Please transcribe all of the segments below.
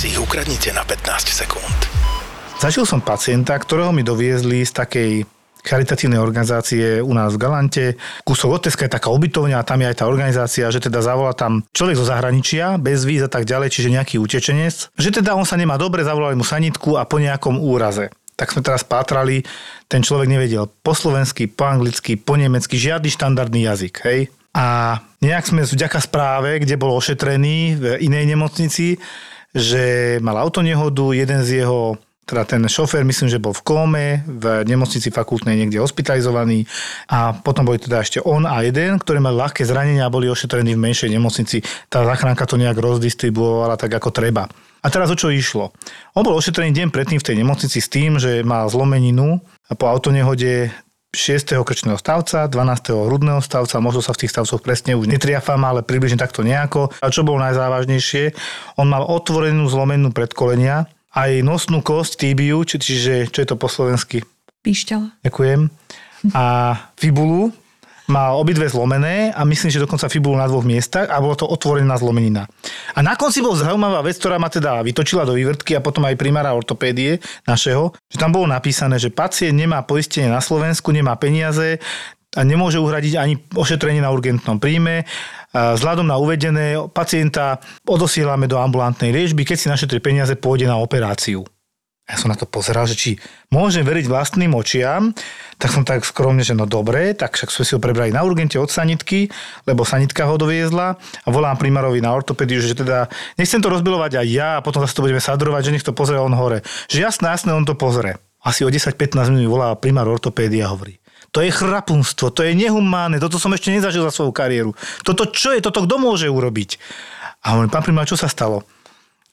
si ich ukradnite na 15 sekúnd. Zažil som pacienta, ktorého mi doviezli z takej charitatívnej organizácie u nás v Galante. Kúsok od Teska je taká ubytovňa a tam je aj tá organizácia, že teda zavolá tam človek zo zahraničia, bez víz a tak ďalej, čiže nejaký utečenec. Že teda on sa nemá dobre, zavolali mu sanitku a po nejakom úraze tak sme teraz pátrali, ten človek nevedel po slovensky, po anglicky, po nemecky, žiadny štandardný jazyk, hej. A nejak sme vďaka správe, kde bol ošetrený v inej nemocnici, že mal autonehodu, jeden z jeho teda ten šofér, myslím, že bol v kóme, v nemocnici fakultnej niekde hospitalizovaný a potom boli teda ešte on a jeden, ktorí mali ľahké zranenia a boli ošetrení v menšej nemocnici. Tá záchranka to nejak rozdistribuovala tak, ako treba. A teraz o čo išlo? On bol ošetrený deň predtým v tej nemocnici s tým, že mal zlomeninu a po autonehode 6. krčného stavca, 12. hrudného stavca, možno sa v tých stavcoch presne už netriafam, ale približne takto nejako. A čo bolo najzávažnejšie, on mal otvorenú zlomenú predkolenia, aj nosnú kosť, tibiu, či, čiže čo je to po slovensky? Píšťala. Ďakujem. A fibulu, mal obidve zlomené a myslím, že dokonca fibulu na dvoch miestach a bolo to otvorená zlomenina. A na konci bol zaujímavá vec, ktorá ma teda vytočila do vývrtky a potom aj primára ortopédie našeho, že tam bolo napísané, že pacient nemá poistenie na Slovensku, nemá peniaze, a nemôže uhradiť ani ošetrenie na urgentnom príjme. Vzhľadom na uvedené pacienta odosielame do ambulantnej liečby, keď si našetrí peniaze, pôjde na operáciu. Ja som na to pozeral, že či môžem veriť vlastným očiam, tak som tak skromne, že no dobre, tak však sme si ho prebrali na urgente od sanitky, lebo sanitka ho doviezla a volám primárovi na ortopédiu, že teda nechcem to rozbilovať aj ja a potom zase to budeme sadrovať, že nech to pozrie on hore. Že jasné, jasné, on to pozrie. Asi o 10-15 minút volá primár ortopédia a hovorí. To je chrapunstvo, to je nehumánne, toto som ešte nezažil za svoju kariéru. Toto čo je, toto kto môže urobiť? A hovorím, pán primár, čo sa stalo?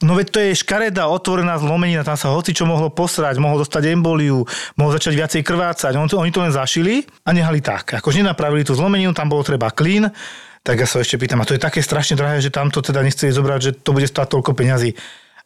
No veď to je škareda, otvorená zlomenina, tam sa hoci čo mohlo posrať, mohol dostať emboliu, mohol začať viacej krvácať. On, oni to len zašili a nehali tak. Akože nenapravili tú zlomeninu, tam bolo treba klín, tak ja sa ešte pýtam, a to je také strašne drahé, že tamto teda nechceli zobrať, že to bude stáť toľko peňazí.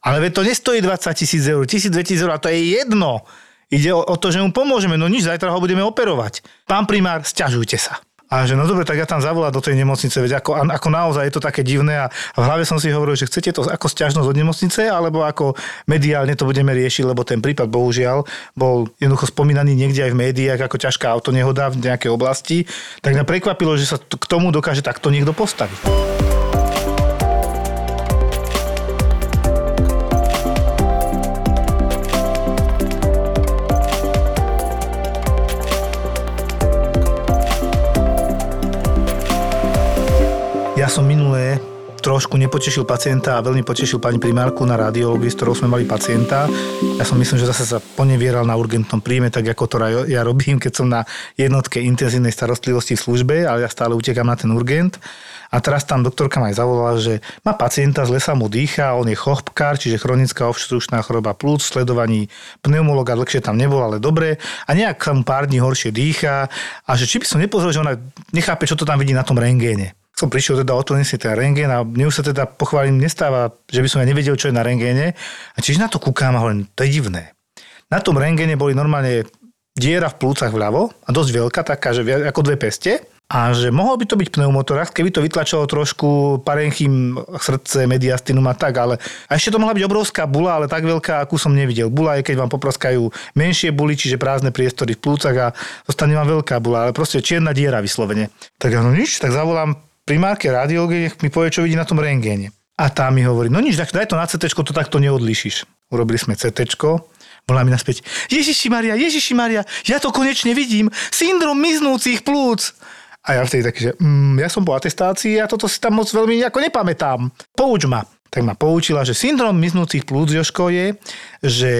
Ale veď to nestojí 20 tisíc eur, 1000, 2000 eur a to je jedno. Ide o, o to, že mu pomôžeme, no nič, zajtra ho budeme operovať. Pán primár, stiažujte sa. A že no dobre, tak ja tam zavolám do tej nemocnice, veď ako, ako naozaj je to také divné a v hlave som si hovoril, že chcete to ako stiažnosť od nemocnice, alebo ako mediálne to budeme riešiť, lebo ten prípad bohužiaľ bol jednoducho spomínaný niekde aj v médiách ako ťažká autonehoda v nejakej oblasti, tak mňa prekvapilo, že sa k tomu dokáže takto niekto postaviť. Trošku nepotešil pacienta a veľmi potešil pani primárku na radiológii, s ktorou sme mali pacienta. Ja som myslím, že zase sa ponevieral na urgentnom príjme, tak ako to ja robím, keď som na jednotke intenzívnej starostlivosti v službe, ale ja stále utekám na ten urgent. A teraz tam doktorka ma aj zavolala, že má pacienta, zle sa mu dýcha, on je chopkár, čiže chronická obštručná choroba plúc, sledovaní pneumologa dlhšie tam nebol, ale dobre. A nejak sa mu pár dní horšie dýcha a že či by som nepozrel, že ona nechápe, čo to tam vidí na tom rengéne som prišiel teda, otvoril si ten rengén a mne už sa teda pochválim nestáva, že by som ja nevedel, čo je na rengéne. A čiže na to kúkam a hovorím, to je divné. Na tom rengéne boli normálne diera v plúcach vľavo a dosť veľká, taká, že ako dve peste. A že mohol by to byť pneumotorax, keby to vytlačilo trošku parenchym, srdce, mediastinum a tak, ale a ešte to mohla byť obrovská bula, ale tak veľká, akú som nevidel. Bula je, keď vám popraskajú menšie buly, čiže prázdne priestory v plúcach a zostane vám veľká bula, ale proste čierna diera vyslovene. Tak no nič, tak zavolám primárke radiológie, mi povie, čo vidí na tom rengéne. A tá mi hovorí, no nič, daj to na CT, to takto neodlíšiš. Urobili sme CT, volá mi naspäť, Ježiši Maria, Ježiši Maria, ja to konečne vidím, syndrom miznúcich plúc. A ja vtedy taký, že mm, ja som po atestácii a toto si tam moc veľmi nejako nepamätám. Pouč ma. Tak ma poučila, že syndrom miznúcich plúc, Joško, je, že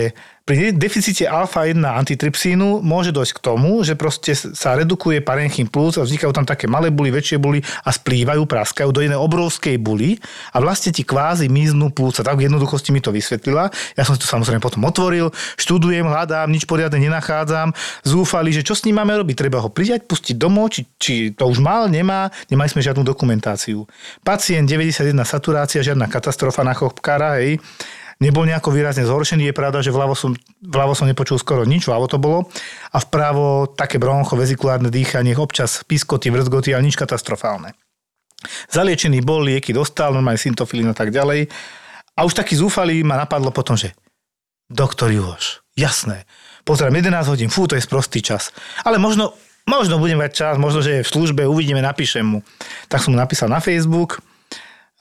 Pri deficite alfa-1 antitrypsínu môže dojsť k tomu, že proste sa redukuje parenchym plus a vznikajú tam také malé buly, väčšie buly a splývajú, praskajú do jednej obrovskej buly a vlastne ti kvázi miznú plúca. Tak v jednoduchosti mi to vysvetlila. Ja som to samozrejme potom otvoril, študujem, hľadám, nič poriadne nenachádzam. Zúfali, že čo s ním máme robiť? Treba ho prijať, pustiť domov, či, či to už mal, nemá. Nemali sme žiadnu dokumentáciu. Pacient 91 saturácia, žiadna katastrofa na chopkára, hej nebol nejako výrazne zhoršený. Je pravda, že vľavo som, vľavo som nepočul skoro nič, vľavo to bolo. A vpravo také broncho, vezikulárne dýchanie, občas piskoty, vrzgoty, ale nič katastrofálne. Zaliečený bol, lieky dostal, normálne syntofilín a tak ďalej. A už taký zúfalý ma napadlo potom, že doktor Juhoš, jasné, pozerám 11 hodín, fú, to je sprostý čas. Ale možno, možno budem mať čas, možno, že je v službe, uvidíme, napíšem mu. Tak som mu napísal na Facebook,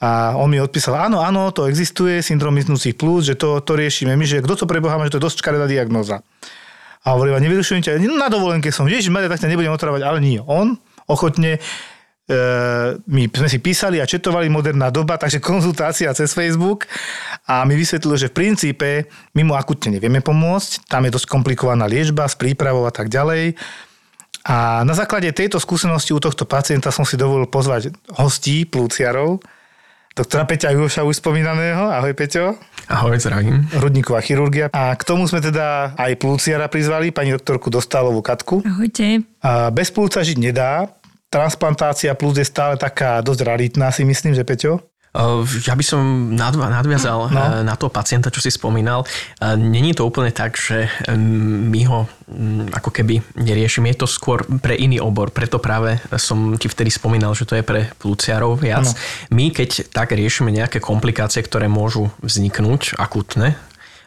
a on mi odpísal, áno, áno, to existuje, syndrom miznúcich plus, že to, to riešime my, že kto to preboháme, že to je dosť škaredá diagnoza. A hovorím, nevyrušujem ťa, na dovolenke som, ježiš, tak ťa nebudem otravať, ale nie. On ochotne e, my sme si písali a četovali moderná doba, takže konzultácia cez Facebook a mi vysvetlil, že v princípe my mu akutne nevieme pomôcť, tam je dosť komplikovaná liečba s prípravou a tak ďalej. A na základe tejto skúsenosti u tohto pacienta som si dovolil pozvať hostí, plúciarov, doktora Peťa Juša už spomínaného. Ahoj Peťo. Ahoj, zdravím. Hrudníková chirurgia. A k tomu sme teda aj plúciara prizvali, pani doktorku Dostálovú Katku. Ahojte. A bez plúca žiť nedá. Transplantácia plus je stále taká dosť raritná, si myslím, že Peťo? Ja by som nadviazal no. na toho pacienta, čo si spomínal. Není to úplne tak, že my ho ako keby neriešime. Je to skôr pre iný obor. Preto práve som ti vtedy spomínal, že to je pre plúciarov viac. No. My keď tak riešime nejaké komplikácie, ktoré môžu vzniknúť akutne,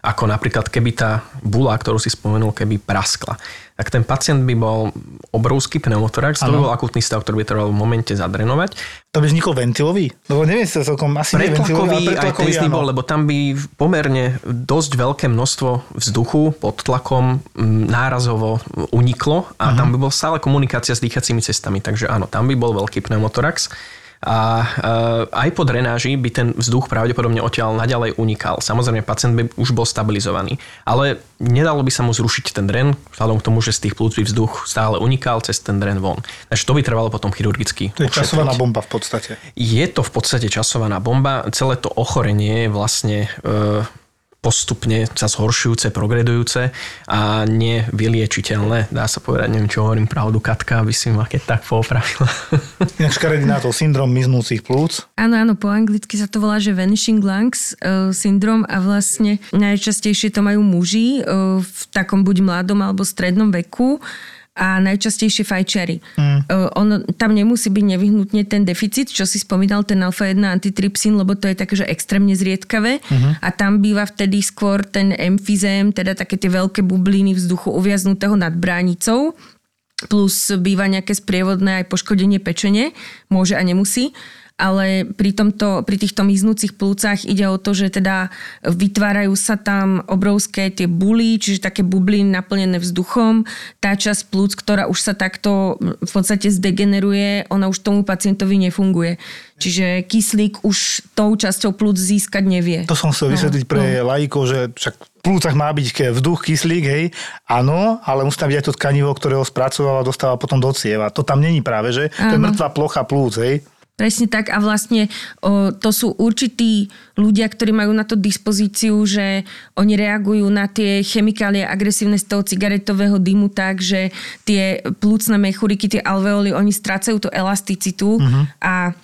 ako napríklad keby tá bula, ktorú si spomenul, keby praskla. Tak ten pacient by bol obrovský pneumotorax, to by bol akutný stav, ktorý by trval v momente zadrenovať. To by vznikol ventilový? Lebo neviem si celkom asi pretlakový, aj trestný bol, lebo tam by pomerne dosť veľké množstvo vzduchu pod tlakom nárazovo uniklo a uh-huh. tam by bol stále komunikácia s dýchacími cestami. Takže áno, tam by bol veľký pneumotorax a aj po drenáži by ten vzduch pravdepodobne odtiaľ naďalej unikal. Samozrejme, pacient by už bol stabilizovaný. Ale nedalo by sa mu zrušiť ten dren, vzhľadom k tomu, že z tých plúc by vzduch stále unikal cez ten dren von. Takže to by trvalo potom chirurgicky. To je ošetriť. časovaná bomba v podstate. Je to v podstate časovaná bomba. Celé to ochorenie je vlastne e, postupne sa zhoršujúce, progredujúce a nevyliečiteľné. Dá sa povedať, neviem, čo hovorím pravdu, Katka, aby si ma keď tak poopravila. Inak škaredý to syndrom miznúcich plúc. Áno, áno, po anglicky sa to volá, že vanishing lungs uh, syndrom a vlastne najčastejšie to majú muži uh, v takom buď mladom alebo strednom veku a najčastejšie fajčiari. Mm. On, tam nemusí byť nevyhnutne ten deficit, čo si spomínal, ten alfa-1 antitrypsín, lebo to je také, že extrémne zriedkavé mm-hmm. a tam býva vtedy skôr ten emfizém, teda také tie veľké bubliny vzduchu uviaznutého nad bránicou plus býva nejaké sprievodné aj poškodenie pečene, môže a nemusí ale pri, tomto, pri týchto miznúcich plúcach ide o to, že teda vytvárajú sa tam obrovské tie buly, čiže také bubliny naplnené vzduchom. Tá časť plúc, ktorá už sa takto v podstate zdegeneruje, ona už tomu pacientovi nefunguje. Čiže kyslík už tou časťou plúc získať nevie. To som chcel no, vysvetliť pre no. lajkov, že však v plúcach má byť vzduch, kyslík, hej, áno, ale musí tam byť aj to tkanivo, ktoré ho spracováva dostáva potom do cieva. To tam není práve, že? Áno. To je mŕtva plocha plúc, hej. Presne tak a vlastne o, to sú určití ľudia, ktorí majú na to dispozíciu, že oni reagujú na tie chemikálie agresívne z toho cigaretového dymu tak, že tie plúcne mechuriky, tie alveoly, oni strácajú tú elasticitu uh-huh. a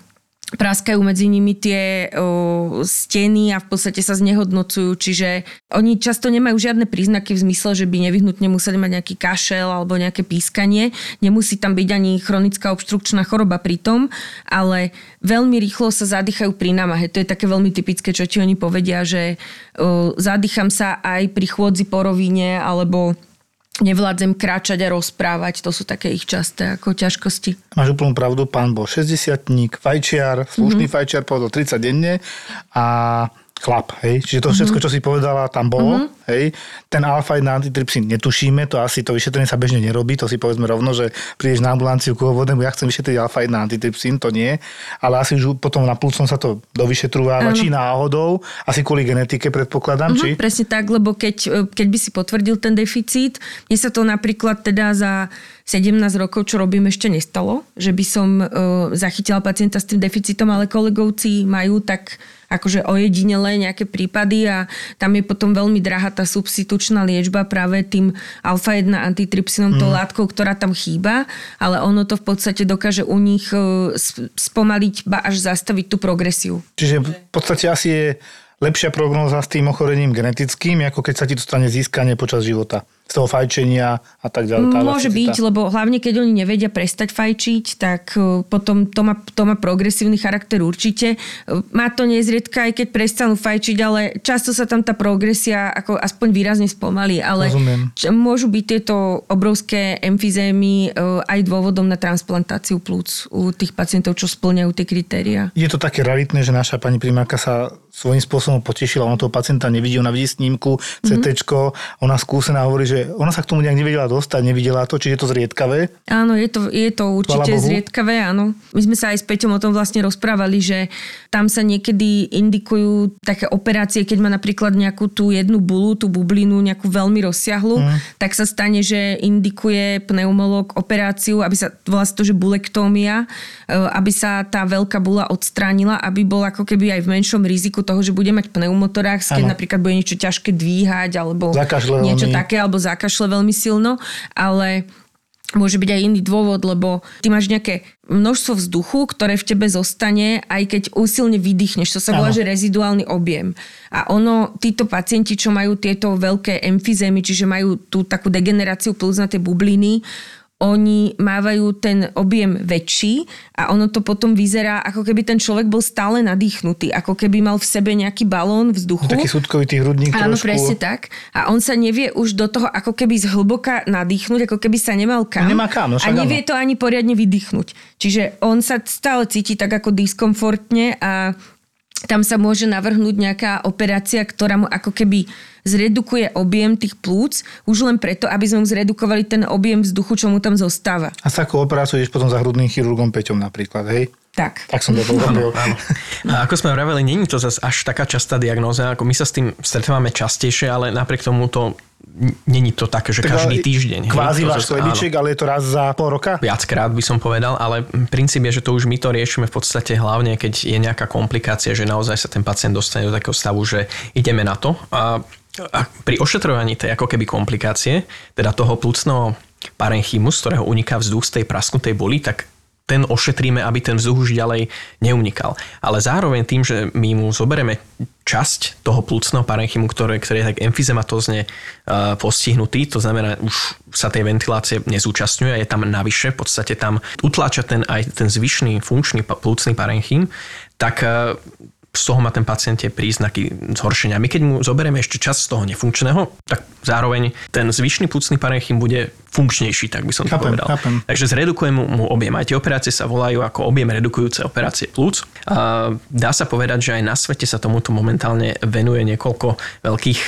praskajú medzi nimi tie o, steny a v podstate sa znehodnocujú, čiže oni často nemajú žiadne príznaky v zmysle, že by nevyhnutne museli mať nejaký kašel alebo nejaké pískanie. Nemusí tam byť ani chronická obštrukčná choroba pri tom, ale veľmi rýchlo sa zadýchajú pri námahe. To je také veľmi typické, čo ti oni povedia, že o, zadýcham sa aj pri chôdzi po rovine alebo nevládzem kráčať a rozprávať. To sú také ich časté ako ťažkosti. Máš úplnú pravdu, pán bol 60 fajčiar, slušný mm-hmm. fajčiar, povedal 30 denne a chlap, hej? Čiže to všetko, mm-hmm. čo si povedala, tam bolo, mm-hmm. Hej. Ten alfa na antitrypsín netušíme, to asi to vyšetrenie sa bežne nerobí, to si povedzme rovno, že prídeš na ambulanciu ku hovodnému, ja chcem vyšetriť alfa na antitrypsín, to nie, ale asi už potom na plúcnom sa to dovyšetrúváva, či náhodou, asi kvôli genetike predpokladám, uh-huh, či? Presne tak, lebo keď, keď by si potvrdil ten deficit, mne sa to napríklad teda za 17 rokov, čo robím, ešte nestalo, že by som uh, zachytila pacienta s tým deficitom, ale kolegovci majú tak akože ojedinelé nejaké prípady a tam je potom veľmi drahá tá substitučná liečba práve tým alfa-1 antitrypsinom, mm. to látkou, ktorá tam chýba, ale ono to v podstate dokáže u nich e, spomaliť, ba až zastaviť tú progresiu. Čiže v podstate asi je lepšia prognóza s tým ochorením genetickým, ako keď sa ti to stane získanie počas života z toho fajčenia a tak ďalej. Tá Môže byť, lebo hlavne keď oni nevedia prestať fajčiť, tak e, potom to má, to má progresívny charakter určite. E, má to nezriedka, aj keď prestanú fajčiť, ale často sa tam tá progresia ako aspoň výrazne spomalí, ale Rozumiem. môžu byť tieto obrovské emfizémy e, aj dôvodom na transplantáciu plúc u tých pacientov, čo splňajú tie kritéria. Je to také raritné, že naša pani primárka sa svojím spôsobom potešila, ona toho pacienta nevidí, ona vidí snímku, CT, mm-hmm. ona skúsená hovorí, že ona sa k tomu nejak nevedela dostať, nevidela to, či je to zriedkavé? Áno, je to, je to určite zriedkavé, áno. My sme sa aj s Peťom o tom vlastne rozprávali, že tam sa niekedy indikujú také operácie, keď má napríklad nejakú tú jednu bulu, tú bublinu, nejakú veľmi rozsiahlu, mm. tak sa stane, že indikuje pneumolog operáciu, aby sa, volá sa to, že bulektómia, e, aby sa tá veľká bula odstránila, aby bol ako keby aj v menšom riziku toho, že bude mať pneumotorax, keď ano. napríklad bude niečo ťažké dvíhať, alebo niečo také, alebo zakašle veľmi silno, ale môže byť aj iný dôvod, lebo ty máš nejaké množstvo vzduchu, ktoré v tebe zostane, aj keď úsilne vydýchneš. To sa volá, že reziduálny objem. A ono, títo pacienti, čo majú tieto veľké emfizémy, čiže majú tú takú degeneráciu plúznaté bubliny, oni mávajú ten objem väčší a ono to potom vyzerá, ako keby ten človek bol stále nadýchnutý, ako keby mal v sebe nejaký balón vzduchu. Taký súdkovitý hrudník Áno, trošku. presne tak. A on sa nevie už do toho ako keby zhlboka nadýchnuť, ako keby sa nemal kam. On nemá kam, no A nevie to ani poriadne vydýchnuť. Čiže on sa stále cíti tak ako diskomfortne a tam sa môže navrhnúť nejaká operácia, ktorá mu ako keby zredukuje objem tých plúc, už len preto, aby sme mu zredukovali ten objem vzduchu, čo mu tam zostáva. A sa ako operáciu ideš potom za hrudným chirurgom Peťom napríklad, hej? Tak. Tak som to povedal. A ako sme vraveli, není to zase až taká častá diagnóza, ako my sa s tým stretávame častejšie, ale napriek tomu to není to také, že tak každý týždeň. Kvázi váš slebiček, ale je to raz za pol roka? Viackrát by som povedal, ale princíp je, že to už my to riešime v podstate hlavne, keď je nejaká komplikácia, že naozaj sa ten pacient dostane do takého stavu, že ideme na to. A, a pri ošetrovaní tej ako keby komplikácie, teda toho plúcneho parenchymu, z ktorého uniká vzduch z tej prasknutej boli, tak ten ošetríme, aby ten vzduch už ďalej neunikal. Ale zároveň tým, že my mu zoberieme časť toho plúcneho parenchymu, ktoré, ktorý je tak emfyzematozne uh, postihnutý, to znamená, už sa tej ventilácie nezúčastňuje je tam navyše, v podstate tam utláča ten aj ten zvyšný funkčný plúcny parenchym, tak uh, z toho má ten pacient tie príznaky zhoršenia. My keď mu zoberieme ešte čas z toho nefunkčného, tak zároveň ten zvyšný plúcny parenchym bude funkčnejší, tak by som to chápem, povedal. Chápem. Takže zredukujem mu, mu objem. Aj tie operácie sa volajú ako objem redukujúce operácie plúc. A dá sa povedať, že aj na svete sa tomuto momentálne venuje niekoľko veľkých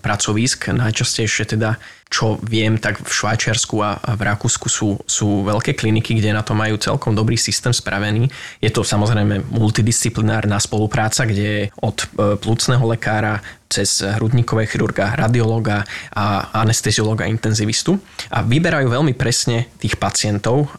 pracovísk, najčastejšie teda čo viem, tak v Švajčiarsku a v Rakúsku sú, sú veľké kliniky, kde na to majú celkom dobrý systém spravený. Je to samozrejme multidisciplinárna spolupráca, kde od e, plúcneho lekára cez hrudníkové chirurga, radiologa a anesteziologa, intenzivistu a vyberajú veľmi presne tých pacientov,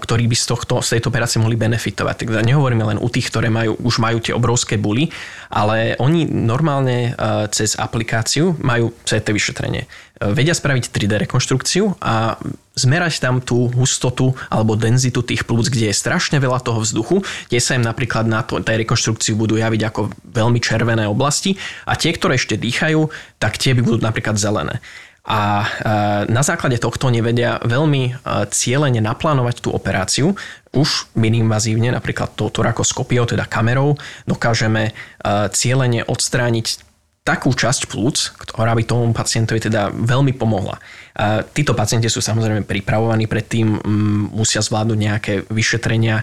ktorí by z, tohto, z tejto operácie mohli benefitovať. Takže nehovoríme len u tých, ktoré majú, už majú tie obrovské buly, ale oni normálne cez aplikáciu majú CT vyšetrenie. Vedia spraviť 3D rekonštrukciu a zmerať tam tú hustotu alebo denzitu tých plúc, kde je strašne veľa toho vzduchu, kde sa im napríklad na tej rekonštrukcii budú javiť ako veľmi červené oblasti a tie, ktoré ešte dýchajú, tak tie by budú napríklad zelené. A e, na základe tohto nevedia veľmi e, cieľene naplánovať tú operáciu. Už minimvazívne, napríklad to torakoskopiou, teda kamerou, dokážeme e, cieľene odstrániť takú časť plúc, ktorá by tomu pacientovi teda veľmi pomohla. Títo pacienti sú samozrejme pripravovaní predtým, musia zvládnuť nejaké vyšetrenia,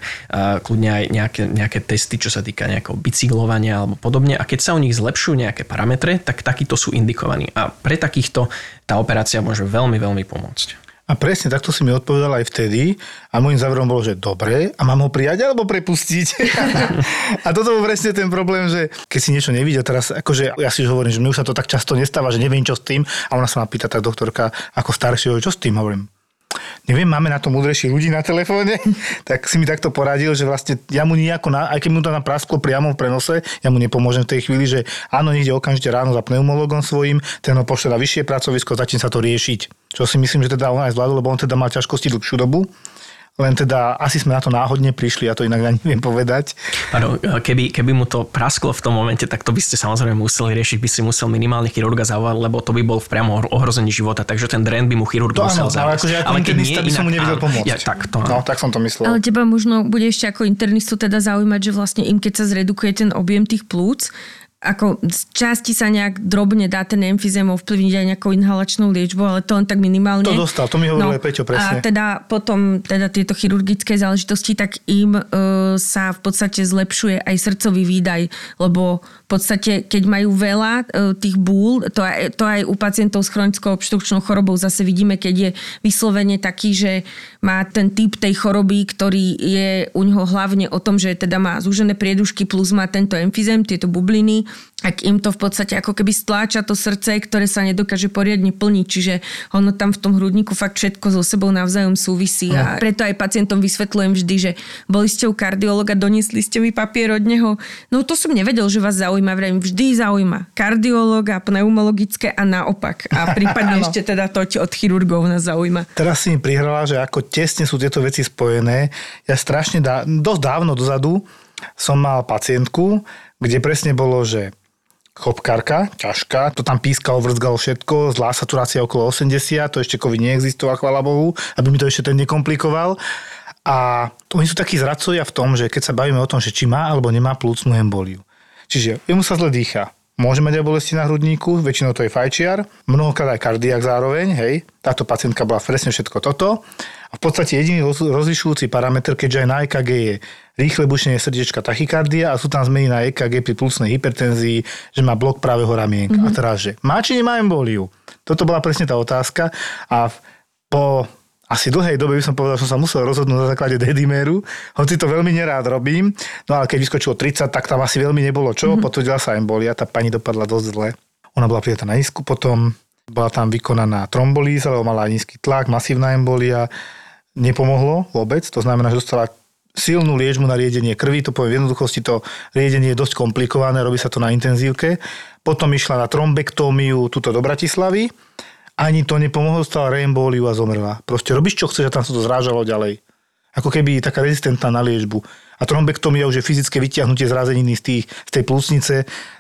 kľudne aj nejaké, nejaké testy, čo sa týka nejakého bicyklovania alebo podobne. A keď sa u nich zlepšujú nejaké parametre, tak takíto sú indikovaní. A pre takýchto tá operácia môže veľmi, veľmi pomôcť. A presne takto si mi odpovedal aj vtedy a môjim záverom bolo, že dobre, a mám ho prijať alebo prepustiť? a toto bol presne ten problém, že keď si niečo nevidel, teraz akože ja si hovorím, že mne už sa to tak často nestáva, že neviem čo s tým a ona sa ma pýta tak doktorka ako staršieho, čo s tým hovorím neviem, máme na to múdrejších ľudí na telefóne, tak si mi takto poradil, že vlastne ja mu nejako, na, aj keď mu to naprasklo priamo v prenose, ja mu nepomôžem v tej chvíli, že áno, ide okamžite ráno za pneumologom svojim, ten ho pošle na vyššie pracovisko, začne sa to riešiť. Čo si myslím, že teda on aj zvládol, lebo on teda mal ťažkosti dlhšiu dobu len teda asi sme na to náhodne prišli, ja to inak ani neviem povedať. Pardon, keby, keby mu to prasklo v tom momente, tak to by ste samozrejme museli riešiť, by si musel minimálne chirurga zavolať, lebo to by bol v priamo ohrození života, takže ten dren by mu chirurg to musel zavolať. Ale, akože ako ale keď nie by som mu nevedel pomôcť. Ja, tak, to, no, tak som to myslel. Ale teba možno bude ešte ako internistu teda zaujímať, že vlastne im keď sa zredukuje ten objem tých plúc, ako z časti sa nejak drobne dá ten emfizém ovplyvniť aj nejakou inhalačnou liečbou, ale to len tak minimálne. To dostal, to mi hovoril no, aj Peťo presne. A teda potom teda tieto chirurgické záležitosti, tak im e, sa v podstate zlepšuje aj srdcový výdaj, lebo v podstate, keď majú veľa e, tých búl, to aj, to aj u pacientov s chronickou obštrukčnou chorobou zase vidíme, keď je vyslovene taký, že má ten typ tej choroby, ktorý je u neho hlavne o tom, že teda má zúžené priedušky plus má tento emfizém, tieto bubliny, ak im to v podstate ako keby stláča to srdce, ktoré sa nedokáže poriadne plniť. Čiže ono tam v tom hrudníku fakt všetko so sebou navzájom súvisí. A preto aj pacientom vysvetľujem vždy, že boli ste u kardiologa, doniesli ste mi papier od neho. No to som nevedel, že vás zaujíma. Vrejme, vždy zaujíma kardiológa, pneumologické a naopak. A prípadne ešte teda to od chirurgov nás zaujíma. Teraz si mi prihrala, že ako tesne sú tieto veci spojené. Ja strašne dá, dosť dávno dozadu som mal pacientku, kde presne bolo, že chopkárka, ťažká, to tam pískalo, vrzgalo všetko, zlá saturácia okolo 80, to ešte COVID neexistoval, chvála Bohu, aby mi to ešte ten nekomplikoval. A oni sú takí zradcovia v tom, že keď sa bavíme o tom, že či má alebo nemá plúcnú emboliu. Čiže jemu sa zle dýcha, môže mať aj bolesti na hrudníku, väčšinou to je fajčiar, mnohokrát aj kardiak zároveň, hej. Táto pacientka bola presne všetko toto. A v podstate jediný rozlišujúci parameter, keďže aj na EKG je rýchle bušenie srdiečka tachykardia a sú tam zmeny na EKG pri pulsnej hypertenzii, že má blok pravého ramienka. Mm-hmm. A teraz, že má či nemá emboliu? Toto bola presne tá otázka a po asi dlhej dobe by som povedal, že som sa musel rozhodnúť na základe dedimeru, hoci to veľmi nerád robím, no ale keď vyskočilo 30, tak tam asi veľmi nebolo čo, mm-hmm. potvrdila sa embolia, tá pani dopadla dosť zle. Ona bola prijatá na isku potom, bola tam vykonaná trombolíza, lebo mala nízky tlak, masívna embolia, nepomohlo vôbec, to znamená, že dostala silnú liečbu na riedenie krvi, to poviem v jednoduchosti, to riedenie je dosť komplikované, robí sa to na intenzívke. Potom išla na trombektómiu tuto do Bratislavy, ani to nepomohlo, dostala reemboliu a zomrela. Proste robíš čo chceš a tam sa to zrážalo ďalej. Ako keby taká rezistentná na liečbu. A trombektómia už je fyzické vyťahnutie zrazeniny z, tých, z tej plúcnice.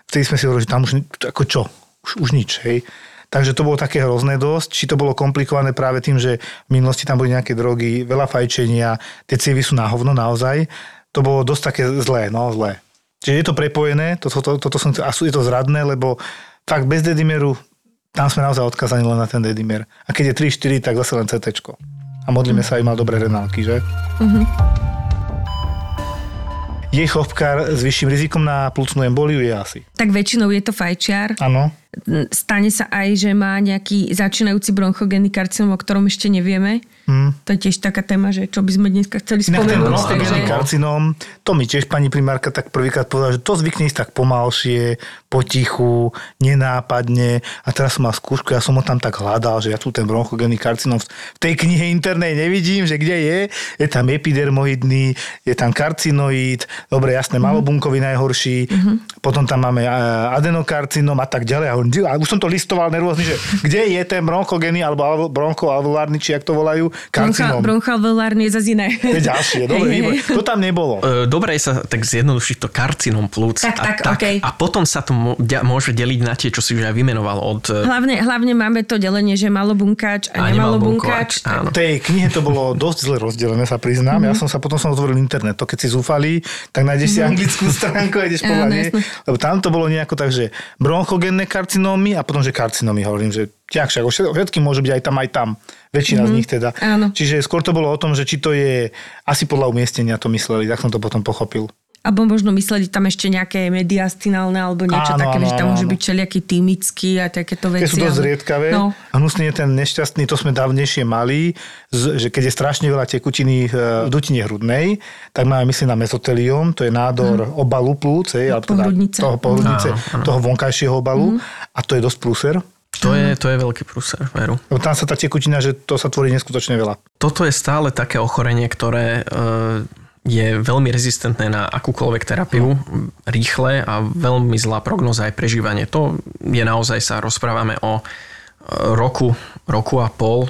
Vtedy sme si hovorili, že tam už ako čo? Už, už nič, hej. Takže to bolo také hrozné dosť. Či to bolo komplikované práve tým, že v minulosti tam boli nejaké drogy, veľa fajčenia, tie cievy sú na hovno naozaj. To bolo dosť také zlé, no zlé. Čiže je to prepojené, toto, to, to, to sú, je to zradné, lebo fakt bez dedimeru tam sme naozaj odkazaní len na ten dedimer. A keď je 3-4, tak zase len CT. A modlíme mm. sa, aj mal dobré renálky, že? Mm-hmm. Je chopkár s vyšším rizikom na plúcnú emboliu? Je asi. Tak väčšinou je to fajčiar. Áno stane sa aj, že má nejaký začínajúci bronchogénny karcinom, o ktorom ešte nevieme. Hmm. To je tiež taká téma, že čo by sme dneska chceli spomenúť. Ten karcinom, to mi tiež pani primárka tak prvýkrát povedala, že to zvykne ísť tak pomalšie, potichu, nenápadne. A teraz som mal skúšku, ja som ho tam tak hľadal, že ja tu ten bronchogénny karcinom v tej knihe internej nevidím, že kde je. Je tam epidermoidný, je tam karcinoid, dobre, jasné, malobunkový najhorší, hmm. potom tam máme adenokarcinom a tak ďalej. A a už som to listoval nervózny, že kde je ten bronchogeny alebo bronchoalveolárny, či jak to volajú, karcinom. Bronchoalveolárny je zase iné. To je ďalšie, dobre, hey, hey. to tam nebolo. E, dobre je sa tak zjednodušiť to karcinom plúc. Tak, a, tak, tak, okay. a potom sa to môže deliť na tie, čo si už aj vymenoval od... E, hlavne, hlavne máme to delenie, že malobunkáč a, a nemalobunkáč. V tej knihe to bolo dosť zle rozdelené, sa priznám. Mm-hmm. Ja som sa potom som otvoril internet. To keď si zúfali, tak nájdeš si mm-hmm. anglickú stránku a ideš podľa Lebo tam to bolo nejako tak, že bronchogenné karcinómy a potom, že karcinómy. Hovorím, že však všetky môžu byť aj tam, aj tam. Väčšina mm-hmm. z mhm. nich teda. Áno. Čiže skôr to bolo o tom, že či to je, asi podľa umiestnenia to mysleli, tak som to potom pochopil. Alebo možno mysleli tam ešte nejaké mediastinálne alebo niečo áno, také, áno, že tam áno, môže byť všelijaký týmický a takéto veci. Tie sú dosť zriedkavé. No. Hnusný je ten nešťastný, to sme dávnejšie mali, že keď je strašne veľa tekutiny v dutine hrudnej, tak máme myslím na mezotelium, to je nádor hmm. obalu plúc, hej, alebo teda toho pohrudnice, toho vonkajšieho obalu hmm. a to je dosť prúser. To je, to je veľký prúser, veru. Lebo tam sa tá tekutina, že to sa tvorí neskutočne veľa. Toto je stále také ochorenie, ktoré e, je veľmi rezistentné na akúkoľvek terapiu, rýchle a veľmi zlá prognoza aj prežívanie. To je naozaj, sa rozprávame o e, roku, roku a pol, e,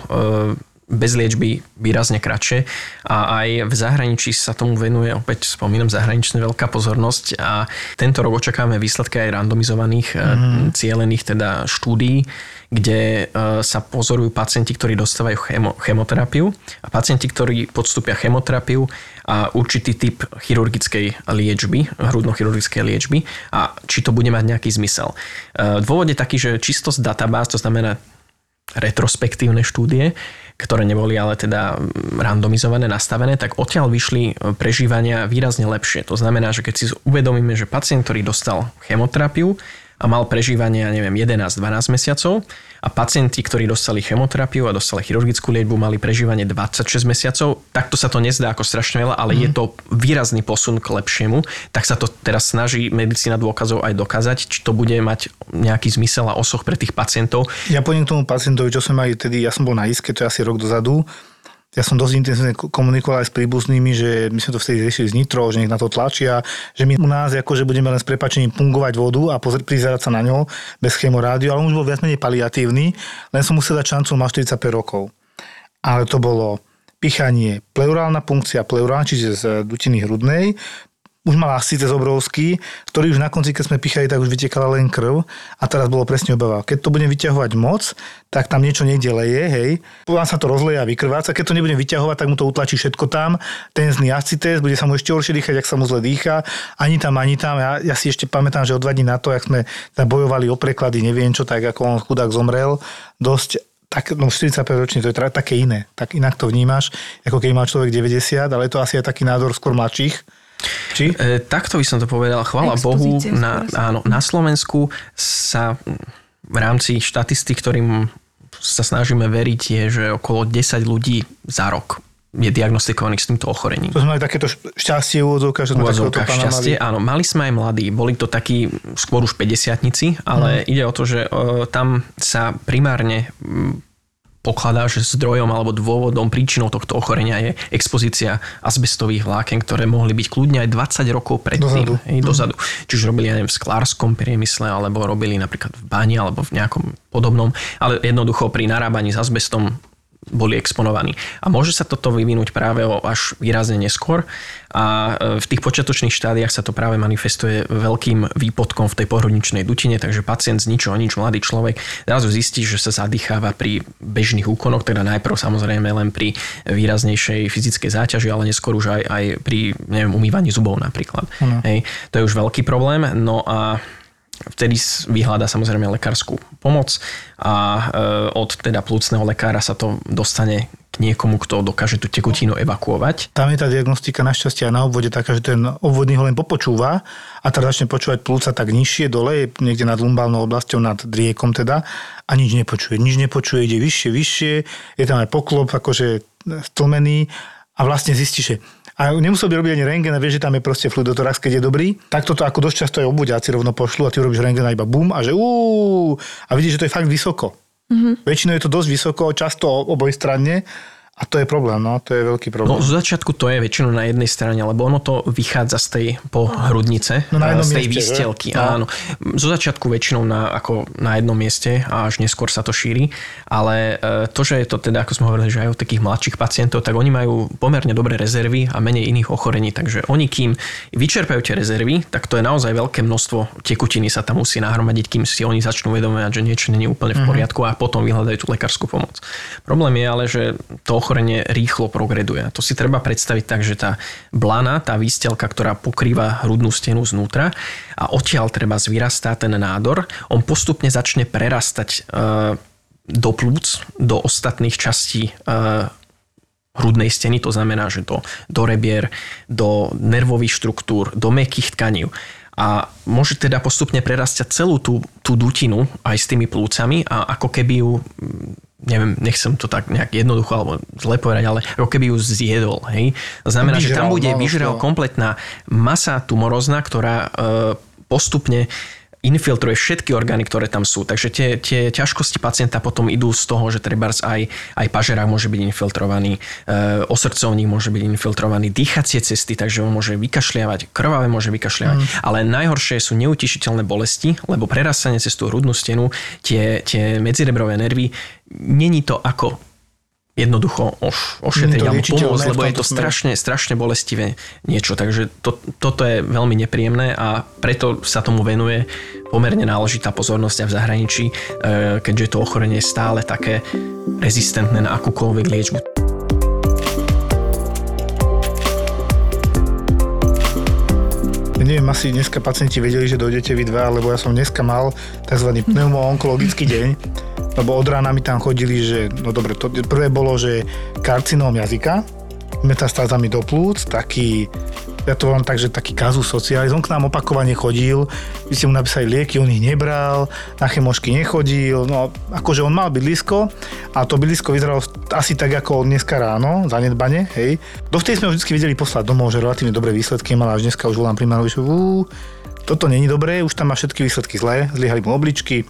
bez liečby výrazne kratšie a aj v zahraničí sa tomu venuje, opäť spomínam, zahraničná veľká pozornosť a tento rok očakáme výsledky aj randomizovaných, mm. cielených teda štúdií, kde sa pozorujú pacienti, ktorí dostávajú chemo, chemoterapiu a pacienti, ktorí podstúpia chemoterapiu a určitý typ chirurgickej liečby, hrudnochirurgickej liečby a či to bude mať nejaký zmysel. E, dôvod je taký, že čisto z databáz, to znamená retrospektívne štúdie, ktoré neboli ale teda randomizované, nastavené, tak odtiaľ vyšli e, prežívania výrazne lepšie. To znamená, že keď si uvedomíme, že pacient, ktorý dostal chemoterapiu, a mal prežívanie, ja neviem, 11-12 mesiacov a pacienti, ktorí dostali chemoterapiu a dostali chirurgickú liečbu, mali prežívanie 26 mesiacov. Takto sa to nezdá ako strašne veľa, ale mm. je mhm. to výrazný posun k lepšiemu. Tak sa to teraz snaží medicína dôkazov aj dokázať, či to bude mať nejaký zmysel a osoch pre tých pacientov. Ja poviem k tomu pacientovi, čo som aj tedy, ja som bol na iske, to je asi rok dozadu, ja som dosť intenzívne komunikoval aj s príbuznými, že my sme to vtedy riešili z Nitro, že nech na to tlačia, že my u nás akože budeme len s prepačením pungovať vodu a prizerať sa na ňo bez chemorádiu, ale on už bol viac menej paliatívny, len som musel dať šancu, mal 45 rokov. Ale to bolo pichanie, pleurálna funkcia pleurálna, čiže z dutiny hrudnej, už mal ascites obrovský, ktorý už na konci, keď sme pichali, tak už vytekala len krv a teraz bolo presne obava. Keď to budem vyťahovať moc, tak tam niečo niekde leje, hej. Potom sa to rozleje a vykrváca. Keď to nebudem vyťahovať, tak mu to utlačí všetko tam. Ten zný ascites, bude sa mu ešte horšie dýchať, ak sa mu zle dýcha. Ani tam, ani tam. Ja, ja si ešte pamätám, že o dva dní na to, ak sme bojovali o preklady, neviem čo, tak ako on chudák zomrel, dosť tak, no 45 ročný, to je také iné. Tak inak to vnímaš, ako keď má človek 90, ale je to asi aj taký nádor skôr mladších či? E, takto by som to povedal. Chvala Bohu, na, áno, na Slovensku sa v rámci štatistik, ktorým sa snažíme veriť, je, že okolo 10 ľudí za rok je diagnostikovaných s týmto ochorením. To sme mali takéto šťastie úvodzovkách, že sme takéto šťastie, mali. áno. Mali sme aj mladí, boli to takí skôr už 50 ale hmm. ide o to, že uh, tam sa primárne pokladá, že zdrojom alebo dôvodom, príčinou tohto ochorenia je expozícia azbestových vláken, ktoré mohli byť kľudne aj 20 rokov predtým. Dozadu. Hej, dozadu. Čiže robili ja neviem, v sklárskom priemysle alebo robili napríklad v bani alebo v nejakom podobnom, ale jednoducho pri narábaní s azbestom boli exponovaní. A môže sa toto vyvinúť práve až výrazne neskôr a e, v tých počiatočných štádiách sa to práve manifestuje veľkým výpodkom v tej pohrudničnej dutine, takže pacient z ničoho nič, mladý človek, zrazu zistí, že sa zadýcháva pri bežných úkonoch, teda najprv samozrejme len pri výraznejšej fyzickej záťaži, ale neskôr už aj, aj pri neviem, umývaní zubov napríklad. Mm. Hej, to je už veľký problém. No a vtedy vyhľadá samozrejme lekárskú pomoc a e, od teda plúcneho lekára sa to dostane k niekomu, kto dokáže tú tekutinu evakuovať. Tam je tá diagnostika našťastie na obvode taká, že ten obvodný ho len popočúva a teraz začne počúvať plúca tak nižšie dole, niekde nad lumbálnou oblasťou, nad driekom teda a nič nepočuje. Nič nepočuje, ide vyššie, vyššie, je tam aj poklop akože stlmený a vlastne zistí, že a nemusel by robiť ani rengen a vieš, že tam je proste fluidotorax, keď je dobrý. Tak toto ako dosť často aj obuďáci rovno pošlu a ty robíš rengen a iba bum a že uú, a vidíš, že to je fakt vysoko. Mm-hmm. Väčšinou je to dosť vysoko, často obojstranne A to je problém, no, to je veľký problém. No, z začiatku to je väčšinou na jednej strane, lebo ono to vychádza z tej pohrudnice, no, na z tej mieste, výstelky. No. Áno. Zo začiatku väčšinou na, ako na jednom mieste a až neskôr sa to šíri. Ale e, to, že je to teda, ako sme hovorili, že aj u takých mladších pacientov, tak oni majú pomerne dobré rezervy a menej iných ochorení. Takže oni, kým vyčerpajú tie rezervy, tak to je naozaj veľké množstvo tekutiny sa tam musí nahromadiť, kým si oni začnú uvedomovať, že niečo nie je úplne v mhm. poriadku a potom vyhľadajú tú lekárskú pomoc. Problém je ale, že to ochorenie rýchlo progreduje. To si treba predstaviť tak, že tá blana, tá výstelka, ktorá pokrýva hrudnú stenu znútra a odtiaľ treba zvyrastá ten nádor, on postupne začne prerastať e, do plúc, do ostatných častí e, hrudnej steny, to znamená, že do, do rebier, do nervových štruktúr, do mekých tkaní a môže teda postupne prerastať celú tú, tú dutinu aj s tými plúcami a ako keby ju neviem, nechcem to tak nejak jednoducho alebo zle povedať, ale ako keby ju zjedol. Hej? Znamená, vyžral, že tam bude, vyžral kompletná masa tumorozna, ktorá e, postupne infiltruje všetky orgány, ktoré tam sú. Takže tie, tie ťažkosti pacienta potom idú z toho, že treba aj, aj pažerák môže byť infiltrovaný, e, osrdcovník môže byť infiltrovaný, dýchacie cesty, takže on môže vykašľiavať, krvavé môže vykašľiavať. Mm. Ale najhoršie sú neutišiteľné bolesti, lebo prerastanie cez tú hrudnú stenu, tie, tie medzirebrové nervy, není to ako jednoducho oš, ošetriť alebo pomôcť, lebo je to strašne, strašne bolestivé niečo. Takže to, toto je veľmi nepríjemné a preto sa tomu venuje pomerne náležitá pozornosť aj v zahraničí, e, keďže to ochorenie je stále také rezistentné na akúkoľvek liečbu. neviem, asi dneska pacienti vedeli, že dojdete vy dva, lebo ja som dneska mal tzv. pneumoonkologický deň lebo od rána mi tam chodili, že no dobre, to prvé bolo, že karcinóm jazyka, metastázami do plúc, taký ja to volám tak, že taký kazu sociális. On k nám opakovane chodil, vy ste mu napísali lieky, on ich nebral, na chemošky nechodil, no akože on mal bydlisko a to bydlisko vyzeralo asi tak ako dneska ráno, zanedbane, hej. Dovtedy sme ho vždy vedeli poslať domov, že relatívne dobré výsledky mal, až dneska už volám primárovi, že toto není dobré, už tam má všetky výsledky zlé, zlyhali mu obličky,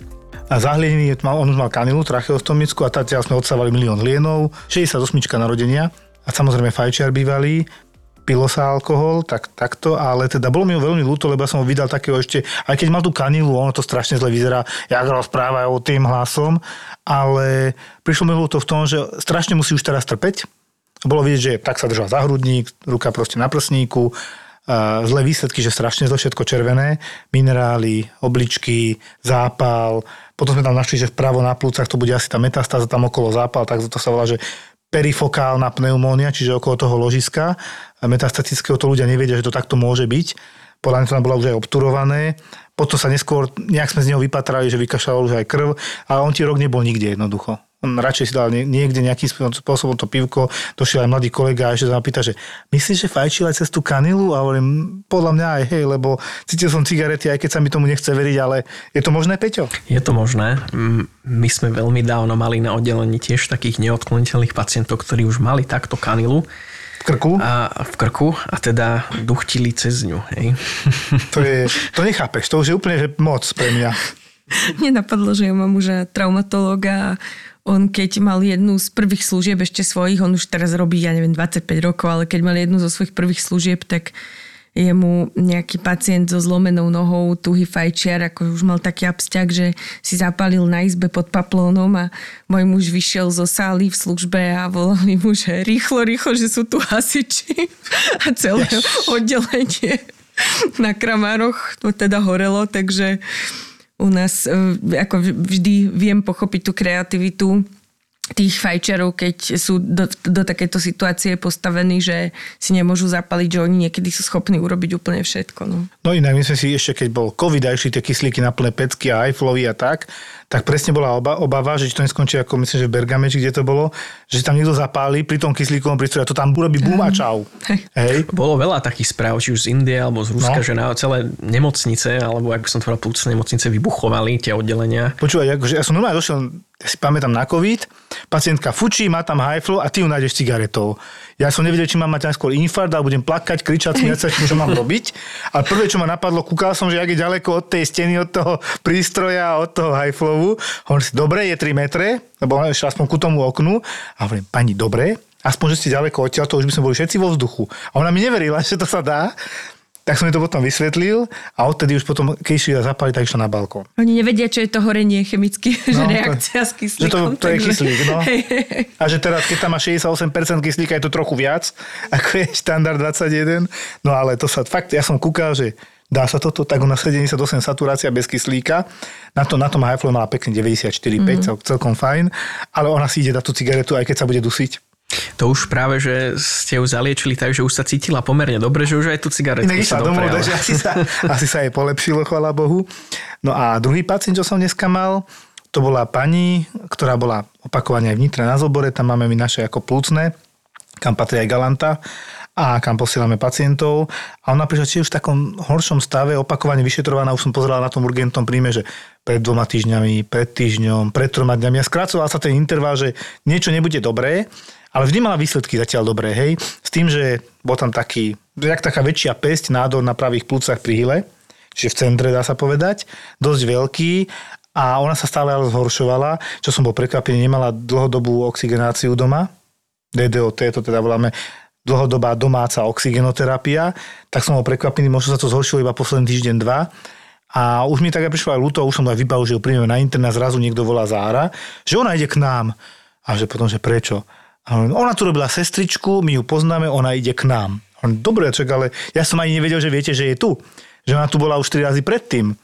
a zahlieniny, on už mal kanilu, tracheostomickú a teda sme odsávali milión lienov, 68 narodenia a samozrejme fajčiar bývalý, pilo sa alkohol, tak, takto, ale teda bolo mi ho veľmi ľúto, lebo ja som ho vydal takého ešte, aj keď mal tú kanilu, ono to strašne zle vyzerá, jak rozprávajú tým hlasom, ale prišlo mi ľúto v tom, že strašne musí už teraz trpeť. Bolo vidieť, že tak sa držal za hrudník, ruka proste na prsníku, zlé výsledky, že strašne zle všetko červené, minerály, obličky, zápal, potom sme tam našli, že vpravo na plúcach to bude asi tá metastáza, tam okolo zápal, tak to sa volá, že perifokálna pneumónia, čiže okolo toho ložiska metastatického, to ľudia nevedia, že to takto môže byť. Podľa mňa to tam bolo už aj obturované. Potom sa neskôr, nejak sme z neho vypatrali, že vykašľal už aj krv, ale on ti rok nebol nikde jednoducho on radšej si dal niekde nejakým spôsobom to pivko, došiel aj mladý kolega a ešte sa ma pýta, že myslíš, že fajčil aj cez tú kanilu? A hovorím, podľa mňa aj hej, lebo cítil som cigarety, aj keď sa mi tomu nechce veriť, ale je to možné, Peťo? Je to možné. My sme veľmi dávno mali na oddelení tiež takých neodkloniteľných pacientov, ktorí už mali takto kanilu. V krku? A v krku a teda duchtili cez ňu. Hej. To, je, to nechápeš, to už je úplne že moc pre mňa. Nenapadlo, že ja mám už traumatológa on keď mal jednu z prvých služieb ešte svojich, on už teraz robí, ja neviem, 25 rokov, ale keď mal jednu zo svojich prvých služieb, tak jemu nejaký pacient so zlomenou nohou, tuhý fajčiar, ako už mal taký absťak, že si zapálil na izbe pod paplónom a môj muž vyšiel zo sály v službe a volali mu, že rýchlo, rýchlo, že sú tu hasiči a celé oddelenie na Kramároch to teda horelo, takže u nás e, ako vždy viem pochopiť tú kreativitu tých fajčerov, keď sú do, do takéto situácie postavení, že si nemôžu zapaliť, že oni niekedy sú schopní urobiť úplne všetko. No, no inak my sme si ešte, keď bol COVID a išli tie kyslíky na plné pecky a ajflovy a tak, tak presne bola oba, obava, že to neskončí ako myslím, že v Bergame, či kde to bolo, že tam niekto zapáli pri tom kyslíkovom prístroji a to tam urobí bum a čau. Hej. Bolo veľa takých správ, či už z Indie alebo z Ruska, no. že na celé nemocnice, alebo ak by som to povedal, nemocnice vybuchovali tie oddelenia. Počúvaj, akože ja som normálne došiel, ja si pamätám na COVID, pacientka fučí, má tam high flow a ty ju nájdeš cigaretou. Ja som nevedel, či mám mať najskôr infarkt, alebo budem plakať, kričať, smiať sa, čo mám robiť. Ale prvé, čo ma napadlo, kúkal som, že ak je ďaleko od tej steny, od toho prístroja, od toho high flowu. Hovorím si, dobre, je 3 metre, lebo ešte aspoň ku tomu oknu. A hovorím, pani, dobre, aspoň, že ste ďaleko odtiaľ, to už by sme boli všetci vo vzduchu. A ona mi neverila, že to sa dá. Tak som mi to potom vysvetlil a odtedy už potom, keď išli zapali, tak išla na balkón. Oni nevedia, čo je to horenie chemicky, no, že reakcia to, s kyslíkom. Že to, to je kyslík, no. A že teraz, keď tam má 68% kyslíka, je to trochu viac, ako je štandard 21. No ale to sa fakt, ja som kúkal, že dá sa toto, tak na 78 saturácia bez kyslíka. Na, to, na tom Highflow mala pekne 94,5, mm-hmm. celkom fajn, ale ona si ide dať tú cigaretu, aj keď sa bude dusiť. To už práve, že ste ju zaliečili tak, že už sa cítila pomerne dobre, že už aj tú cigaretu Inak sa domov, takže asi sa, asi sa jej polepšilo, chvala Bohu. No a druhý pacient, čo som dneska mal, to bola pani, ktorá bola opakovane aj v Nitre na zobore, tam máme my naše ako plúcne, kam patrí aj Galanta a kam posielame pacientov. A ona prišla tiež v takom horšom stave, opakovane vyšetrovaná, už som pozeral na tom urgentnom príjme, že pred dvoma týždňami, pred týždňom, pred troma dňami. A skracoval sa ten interval, že niečo nebude dobré ale vždy mala výsledky zatiaľ dobré, hej. S tým, že bol tam taký, jak taká väčšia pesť, nádor na pravých plúcach pri hyle, čiže v centre dá sa povedať, dosť veľký a ona sa stále zhoršovala, čo som bol prekvapený, nemala dlhodobú oxigenáciu doma, DDOT, to teda voláme dlhodobá domáca oxigenoterapia, tak som bol prekvapený, možno sa to zhoršilo iba posledný týždeň, dva. A už mi tak aj prišlo aj ľúto, už som aj vybavil, že ju na internet, zrazu niekto volá Zára, že ona ide k nám. A že potom, že prečo? Ona tu robila sestričku, my ju poznáme, ona ide k nám. Dobre, čak, ale ja som ani nevedel, že viete, že je tu. Že ona tu bola už 3 razy predtým.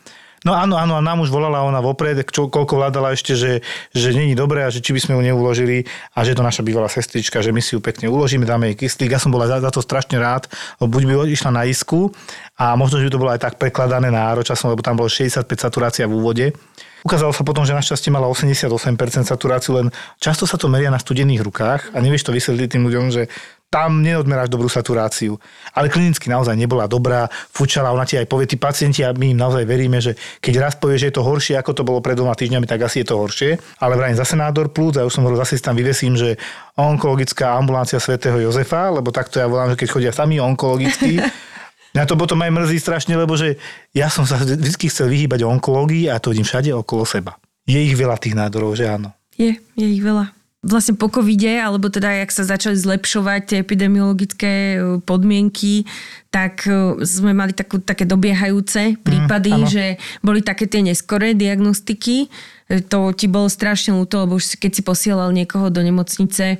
No áno, áno, a nám už volala ona vopred, čo, koľko vládala ešte, že, že není dobré a že či by sme ju neuložili a že to naša bývalá sestrička, že my si ju pekne uložíme, dáme jej kyslík. Ja som bola za, za to strašne rád, buď by išla na isku a možno, že by to bolo aj tak prekladané na časom, lebo tam bolo 65 saturácia v úvode Ukázalo sa potom, že našťastie mala 88% saturáciu, len často sa to meria na studených rukách a nevieš to vysvetliť tým ľuďom, že tam neodmeráš dobrú saturáciu. Ale klinicky naozaj nebola dobrá, fučala, ona ti aj povie, tí pacienti, a my im naozaj veríme, že keď raz povie, že je to horšie, ako to bolo pred dvoma týždňami, tak asi je to horšie. Ale vrajím zase nádor plúc a už som hovoril, zase tam vyvesím, že onkologická ambulancia svätého Jozefa, lebo takto ja volám, že keď chodia sami onkologickí, Mňa to potom aj mrzí strašne, lebo že ja som sa vždy chcel vyhýbať onkológii a to vidím všade okolo seba. Je ich veľa tých nádorov, že áno? Je, je ich veľa. Vlastne po covide, alebo teda jak sa začali zlepšovať tie epidemiologické e, podmienky, tak e, sme mali takú, také dobiehajúce prípady, mm, že boli také tie neskoré diagnostiky. E, to ti bolo strašne ľúto, lebo už keď si posielal niekoho do nemocnice,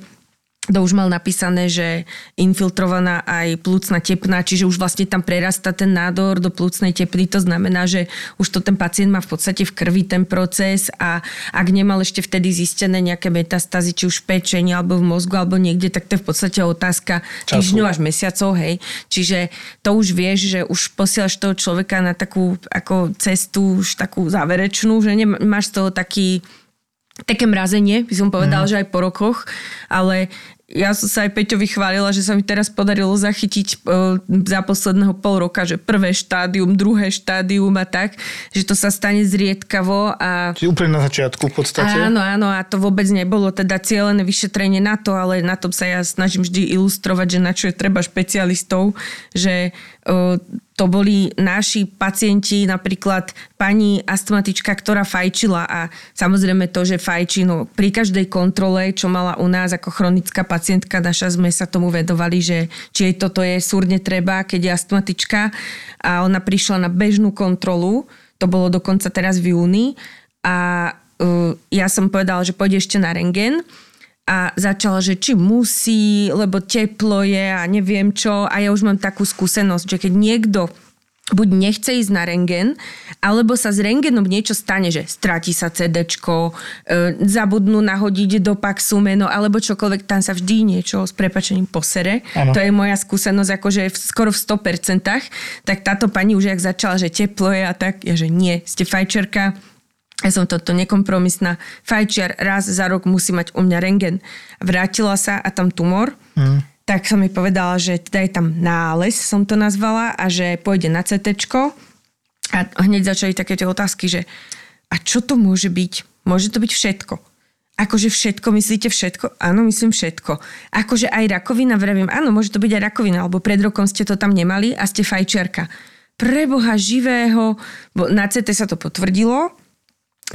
to už mal napísané, že infiltrovaná aj plúcna tepna, čiže už vlastne tam prerasta ten nádor do plúcnej tepny. To znamená, že už to ten pacient má v podstate v krvi ten proces a ak nemal ešte vtedy zistené nejaké metastazy, či už v pečení alebo v mozgu alebo niekde, tak to je v podstate otázka týždňov až mesiacov, hej. Čiže to už vieš, že už posielaš toho človeka na takú ako cestu už takú záverečnú, že nemáš z toho taký také mrazenie, by som povedala, mm. že aj po rokoch, ale ja som sa aj Peťovi chválila, že sa mi teraz podarilo zachytiť e, za posledného pol roka, že prvé štádium, druhé štádium a tak, že to sa stane zriedkavo. A... Čiže úplne na začiatku v podstate. Áno, áno, a to vôbec nebolo teda cieľené vyšetrenie na to, ale na tom sa ja snažím vždy ilustrovať, že na čo je treba špecialistov, že to boli naši pacienti, napríklad pani astmatička, ktorá fajčila a samozrejme to, že fajčí, no pri každej kontrole, čo mala u nás ako chronická pacientka, naša sme sa tomu vedovali, že či jej toto je súrne treba, keď je astmatička a ona prišla na bežnú kontrolu, to bolo dokonca teraz v júni. A ja som povedala, že pôjde ešte na rengen a začala, že či musí, lebo teplo je a neviem čo. A ja už mám takú skúsenosť, že keď niekto buď nechce ísť na rengen, alebo sa s rengenom niečo stane, že stratí sa CD, e, zabudnú nahodiť do paxu meno, alebo čokoľvek, tam sa vždy niečo s prepačením posere. Ano. To je moja skúsenosť, akože skoro v 100%. Tak táto pani už jak začala, že teplo je a tak, ja že nie, ste fajčerka, ja som toto nekompromisná fajčiar, raz za rok musí mať u mňa rengen. Vrátila sa a tam tumor, mm. tak som mi povedala, že teda je tam nález, som to nazvala, a že pôjde na CT. A hneď začali také tie otázky, že a čo to môže byť? Môže to byť všetko. Akože všetko, myslíte všetko? Áno, myslím všetko. Akože aj rakovina, vravím, áno, môže to byť aj rakovina, alebo pred rokom ste to tam nemali a ste fajčiarka. Preboha živého, na CT sa to potvrdilo,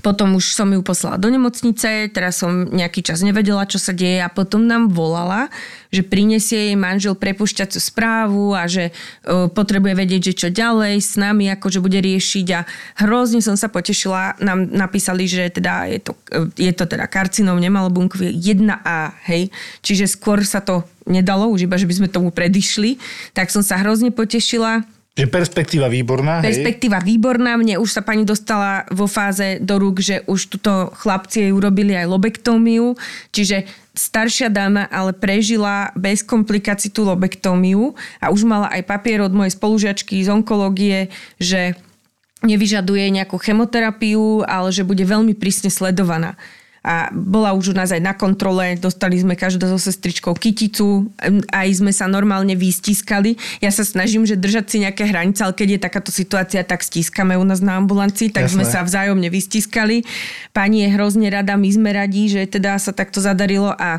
potom už som ju poslala do nemocnice, teraz som nejaký čas nevedela, čo sa deje a potom nám volala, že prinesie jej manžel prepušťacú správu a že uh, potrebuje vedieť, že čo ďalej s nami, akože bude riešiť a hrozne som sa potešila. Nám napísali, že teda je to, uh, je to teda karcinom nemalobunkový 1A, hej. Čiže skôr sa to nedalo, už iba, že by sme tomu predišli. Tak som sa hrozne potešila že perspektíva výborná. Perspektíva hej. výborná. Mne už sa pani dostala vo fáze do rúk, že už tuto chlapci jej urobili aj lobektómiu. Čiže staršia dáma ale prežila bez komplikácií tú lobektómiu a už mala aj papier od mojej spolužiačky z onkológie, že nevyžaduje nejakú chemoterapiu, ale že bude veľmi prísne sledovaná a bola už u nás aj na kontrole, dostali sme každá so sestričkou kyticu, aj sme sa normálne vystiskali. Ja sa snažím, že držať si nejaké hranice, ale keď je takáto situácia, tak stískame u nás na ambulancii, tak Jasné. sme sa vzájomne vystiskali. Pani je hrozne rada, my sme radi, že teda sa takto zadarilo a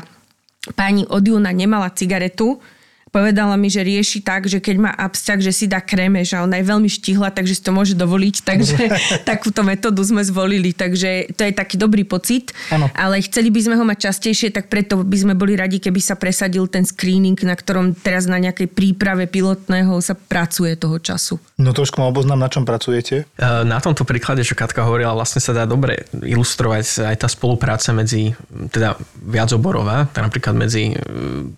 pani od júna nemala cigaretu, Povedala mi, že rieši tak, že keď má absťak, že si dá kremež a ona je veľmi štihla, takže si to môže dovoliť, takže takúto metódu sme zvolili, takže to je taký dobrý pocit, ano. ale chceli by sme ho mať častejšie, tak preto by sme boli radi, keby sa presadil ten screening, na ktorom teraz na nejakej príprave pilotného sa pracuje toho času. No trošku ma oboznám, na čom pracujete? E, na tomto príklade, čo Katka hovorila, vlastne sa dá dobre ilustrovať aj tá spolupráca medzi, teda viacoborová, teda napríklad medzi e,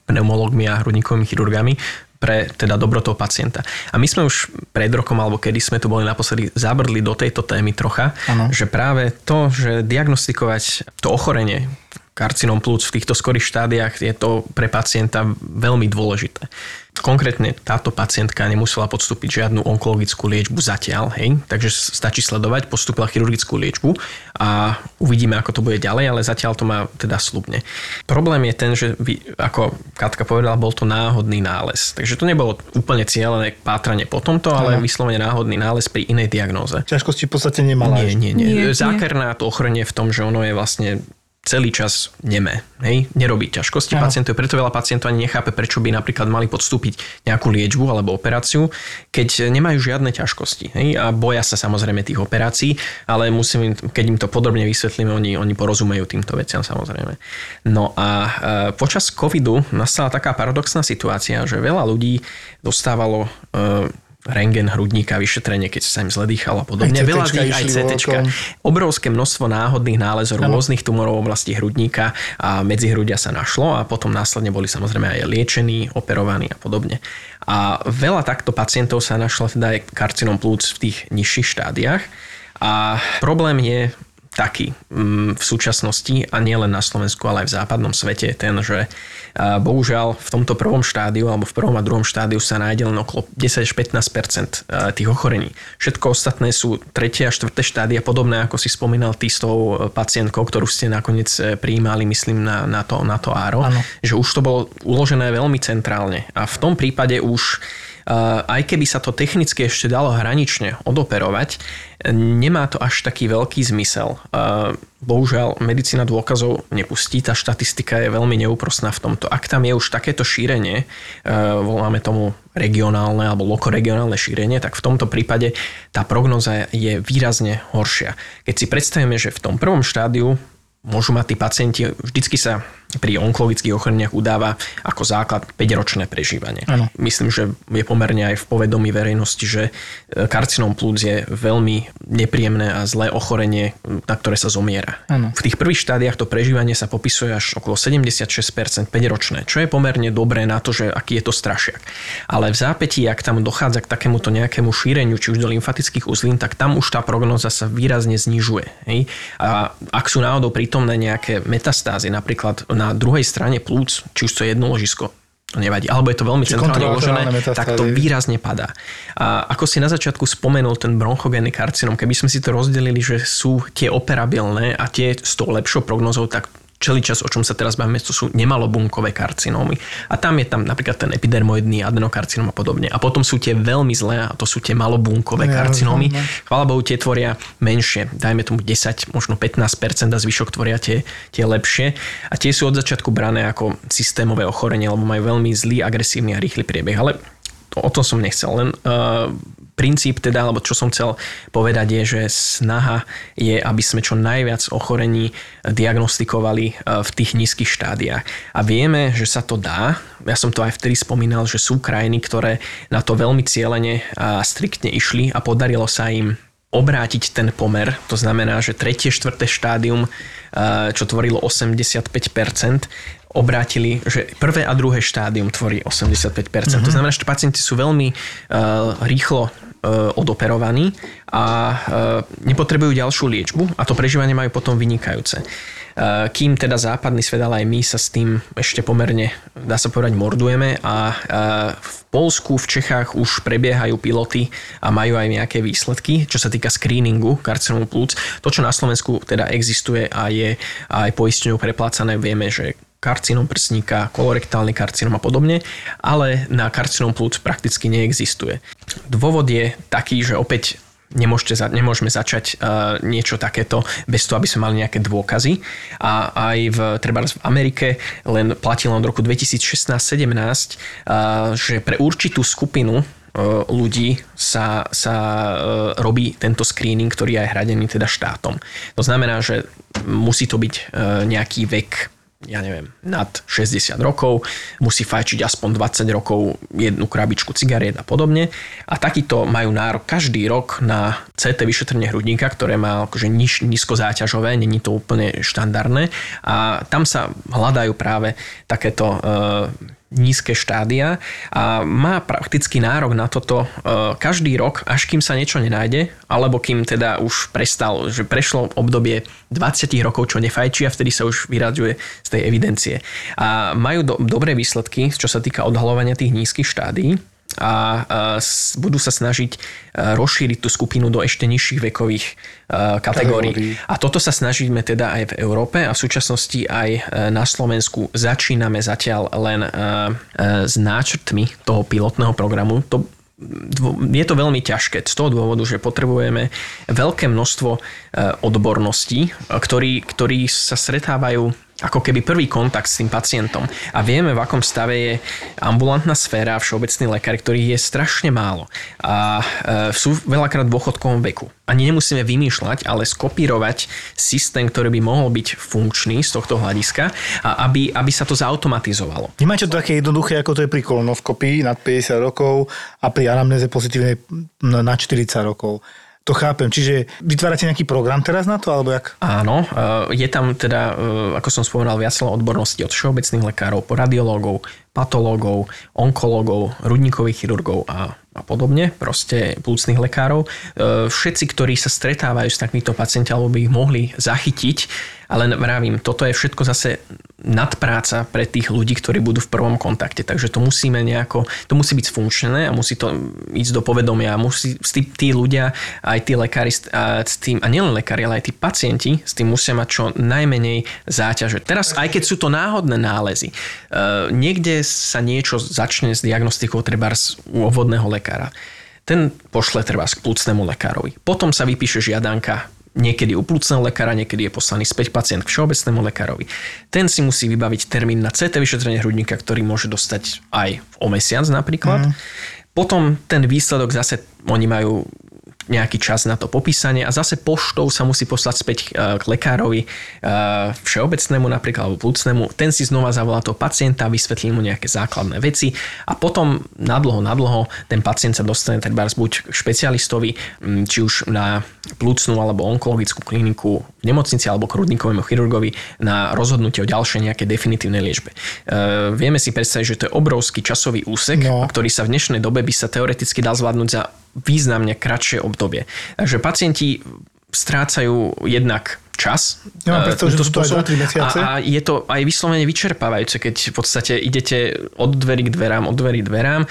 pneumologmi a hrudníkovými chirurgami pre teda dobro toho pacienta. A my sme už pred rokom, alebo kedy sme tu boli naposledy, zabrdli do tejto témy trocha, ano. že práve to, že diagnostikovať to ochorenie karcinom plúc v týchto skorých štádiách je to pre pacienta veľmi dôležité. Konkrétne táto pacientka nemusela podstúpiť žiadnu onkologickú liečbu zatiaľ, hej, takže stačí sledovať, postúpila chirurgickú liečbu a uvidíme, ako to bude ďalej, ale zatiaľ to má teda slubne. Problém je ten, že vy, ako Katka povedala, bol to náhodný nález. Takže to nebolo úplne cieľené pátranie po tomto, ale ano. vyslovene náhodný nález pri inej diagnóze. Ťažkosti v podstate nemala. Nie, nie, nie. nie Zákerná to ochranie v tom, že ono je vlastne celý čas nemé. Hej? Nerobí ťažkosti Aha. pacientov, preto veľa pacientov ani nechápe, prečo by napríklad mali podstúpiť nejakú liečbu alebo operáciu, keď nemajú žiadne ťažkosti. Hej? A boja sa samozrejme tých operácií, ale musím, keď im to podrobne vysvetlíme, oni, oni porozumejú týmto veciam samozrejme. No a e, počas covidu nastala taká paradoxná situácia, že veľa ľudí dostávalo e, rengen hrudníka, vyšetrenie, keď sa im zle dýchalo a podobne. Veľa z nich, aj CT. Obrovské množstvo náhodných nálezov rôznych tumorov v oblasti hrudníka a medzi hrudia sa našlo a potom následne boli samozrejme aj liečení, operovaní a podobne. A veľa takto pacientov sa našlo teda aj karcinom plúc v tých nižších štádiách. A problém je taký mm, v súčasnosti a nie len na Slovensku, ale aj v západnom svete ten, že bohužiaľ v tomto prvom štádiu alebo v prvom a druhom štádiu sa nájde len okolo 10 až 15% tých ochorení. Všetko ostatné sú tretie a štvrté štádia, podobné ako si spomínal ty s tou e, pacientkou, ktorú ste nakoniec e, prijímali, myslím, na, na, to, na to áro, ano. že už to bolo uložené veľmi centrálne. A v tom prípade už aj keby sa to technicky ešte dalo hranične odoperovať, nemá to až taký veľký zmysel. Bohužiaľ, medicína dôkazov nepustí, tá štatistika je veľmi neúprostná v tomto. Ak tam je už takéto šírenie, voláme tomu regionálne alebo lokoregionálne šírenie, tak v tomto prípade tá prognoza je výrazne horšia. Keď si predstavíme, že v tom prvom štádiu môžu mať tí pacienti, vždycky sa pri onkologických ochoreniach udáva ako základ 5-ročné prežívanie. Ano. Myslím, že je pomerne aj v povedomí verejnosti, že e, karcinom plúc je veľmi nepríjemné a zlé ochorenie, na ktoré sa zomiera. Ano. V tých prvých štádiách to prežívanie sa popisuje až okolo 76% 5-ročné, čo je pomerne dobré na to, že aký je to strašiak. Ale v zápätí, ak tam dochádza k takémuto nejakému šíreniu, či už do lymfatických uzlín, tak tam už tá prognoza sa výrazne znižuje. Hej? A ak sú náhodou prítomné nejaké metastázy, napríklad na druhej strane plúc, či už to je jedno ložisko, to nevadí. Alebo je to veľmi centrálne uložené, tak to výrazne padá. A ako si na začiatku spomenul ten bronchogénny karcinom, keby sme si to rozdelili, že sú tie operabilné a tie s tou lepšou prognozou, tak čas, o čom sa teraz bavíme, to sú nemalobunkové karcinómy. A tam je tam napríklad ten epidermoidný adenokarcinóm a podobne. A potom sú tie veľmi zlé, a to sú tie malobunkové ja, karcinómy. Ja, Chvála Bohu, tie tvoria menšie, dajme tomu 10, možno 15% a zvyšok tvoria tie, tie lepšie. A tie sú od začiatku brané ako systémové ochorenie, lebo majú veľmi zlý, agresívny a rýchly priebeh. Ale o tom som nechcel, len uh, princíp teda, alebo čo som chcel povedať je, že snaha je, aby sme čo najviac ochorení diagnostikovali e, v tých nízkych štádiách. A vieme, že sa to dá. Ja som to aj vtedy spomínal, že sú krajiny, ktoré na to veľmi cieľene a striktne išli a podarilo sa im obrátiť ten pomer. To znamená, že tretie, štvrté štádium, e, čo tvorilo 85%, obrátili, že prvé a druhé štádium tvorí 85%. Mm-hmm. To znamená, že pacienti sú veľmi uh, rýchlo E, odoperovaní a e, nepotrebujú ďalšiu liečbu a to prežívanie majú potom vynikajúce. E, kým teda západný svet, ale aj my sa s tým ešte pomerne, dá sa povedať, mordujeme a v Polsku, v Čechách už prebiehajú piloty a majú aj nejaké výsledky, čo sa týka screeningu karcinomu plúc. To, čo na Slovensku teda existuje a je aj poistňou preplácané, vieme, že karcinom prsníka, kolorektálny karcinom a podobne, ale na karcinom plúc prakticky neexistuje. Dôvod je taký, že opäť nemôžete, nemôžeme začať uh, niečo takéto bez toho, aby sme mali nejaké dôkazy. A aj v, treba v Amerike len platilo od roku 2016-17, uh, že pre určitú skupinu uh, ľudí sa, sa robí tento screening, ktorý je hradený teda štátom. To znamená, že musí to byť nejaký vek ja neviem, nad 60 rokov, musí fajčiť aspoň 20 rokov jednu krabičku cigariet a podobne. A takýto majú nárok každý rok na CT vyšetrenie hrudníka, ktoré má akože níž, nízkozáťažové, není to úplne štandardné. A tam sa hľadajú práve takéto e, nízke štádia a má prakticky nárok na toto e, každý rok, až kým sa niečo nenájde, alebo kým teda už prestal, že prešlo obdobie 20 rokov, čo nefajčí a vtedy sa už vyraďuje z tej evidencie. A majú do, dobré výsledky, čo sa týka odhalovania tých nízkych štádií a budú sa snažiť rozšíriť tú skupinu do ešte nižších vekových kategórií. A toto sa snažíme teda aj v Európe a v súčasnosti aj e, na Slovensku začíname zatiaľ len e, e, s náčrtmi toho pilotného programu. To je to veľmi ťažké z toho dôvodu, že potrebujeme veľké množstvo odborností, ktorí, ktorí sa stretávajú ako keby prvý kontakt s tým pacientom. A vieme, v akom stave je ambulantná sféra a všeobecný lekár, ktorých je strašne málo. A e, sú veľakrát v dôchodkovom veku. Ani nemusíme vymýšľať, ale skopírovať systém, ktorý by mohol byť funkčný z tohto hľadiska, a aby, aby sa to zautomatizovalo. Nemáte to také jednoduché, ako to je pri kolonoskopii nad 50 rokov a pri anamnéze pozitívnej na 40 rokov. To chápem. Čiže vytvárate nejaký program teraz na to, alebo jak? Áno, e, je tam teda, e, ako som spomenal, viacero odborností od všeobecných lekárov radiológov, patológov, onkológov, rudníkových chirurgov a a podobne, proste plúcnych lekárov. E, všetci, ktorí sa stretávajú s takýmito pacienti, alebo by ich mohli zachytiť, ale vravím, toto je všetko zase nadpráca pre tých ľudí, ktorí budú v prvom kontakte. Takže to musíme nejako, to musí byť sfunkčné a musí to ísť do povedomia. Musí, tí, ľudia, aj tí lekári a, s tým, a nielen lekári, ale aj tí pacienti s tým musia mať čo najmenej záťaže. Teraz, aj keď sú to náhodné nálezy, uh, niekde sa niečo začne s diagnostikou treba u obvodného lekára. Ten pošle treba k plúcnemu lekárovi. Potom sa vypíše žiadanka niekedy u plúcneho lekára, niekedy je poslaný späť pacient k všeobecnému lekárovi. Ten si musí vybaviť termín na CT vyšetrenie hrudníka, ktorý môže dostať aj o mesiac napríklad. Mm. Potom ten výsledok zase oni majú nejaký čas na to popísanie a zase poštou sa musí poslať späť e, k lekárovi e, všeobecnému napríklad alebo plúcnemu. Ten si znova zavolá toho pacienta, vysvetlí mu nejaké základné veci a potom nadlho, nadlho ten pacient sa dostane teda buď k špecialistovi, či už na plúcnú alebo onkologickú kliniku v nemocnici alebo k rudníkovému chirurgovi na rozhodnutie o ďalšej nejakej definitívnej liečbe. E, vieme si predstaviť, že to je obrovský časový úsek, no. ktorý sa v dnešnej dobe by sa teoreticky dal zvládnuť za významne kratšie obdobie. Takže pacienti strácajú jednak čas. Ja mám predstavu, že to aj 2 mesiace. A, a je to aj vyslovene vyčerpávajúce, keď v podstate idete od dverí k dverám, od dverí k dverám,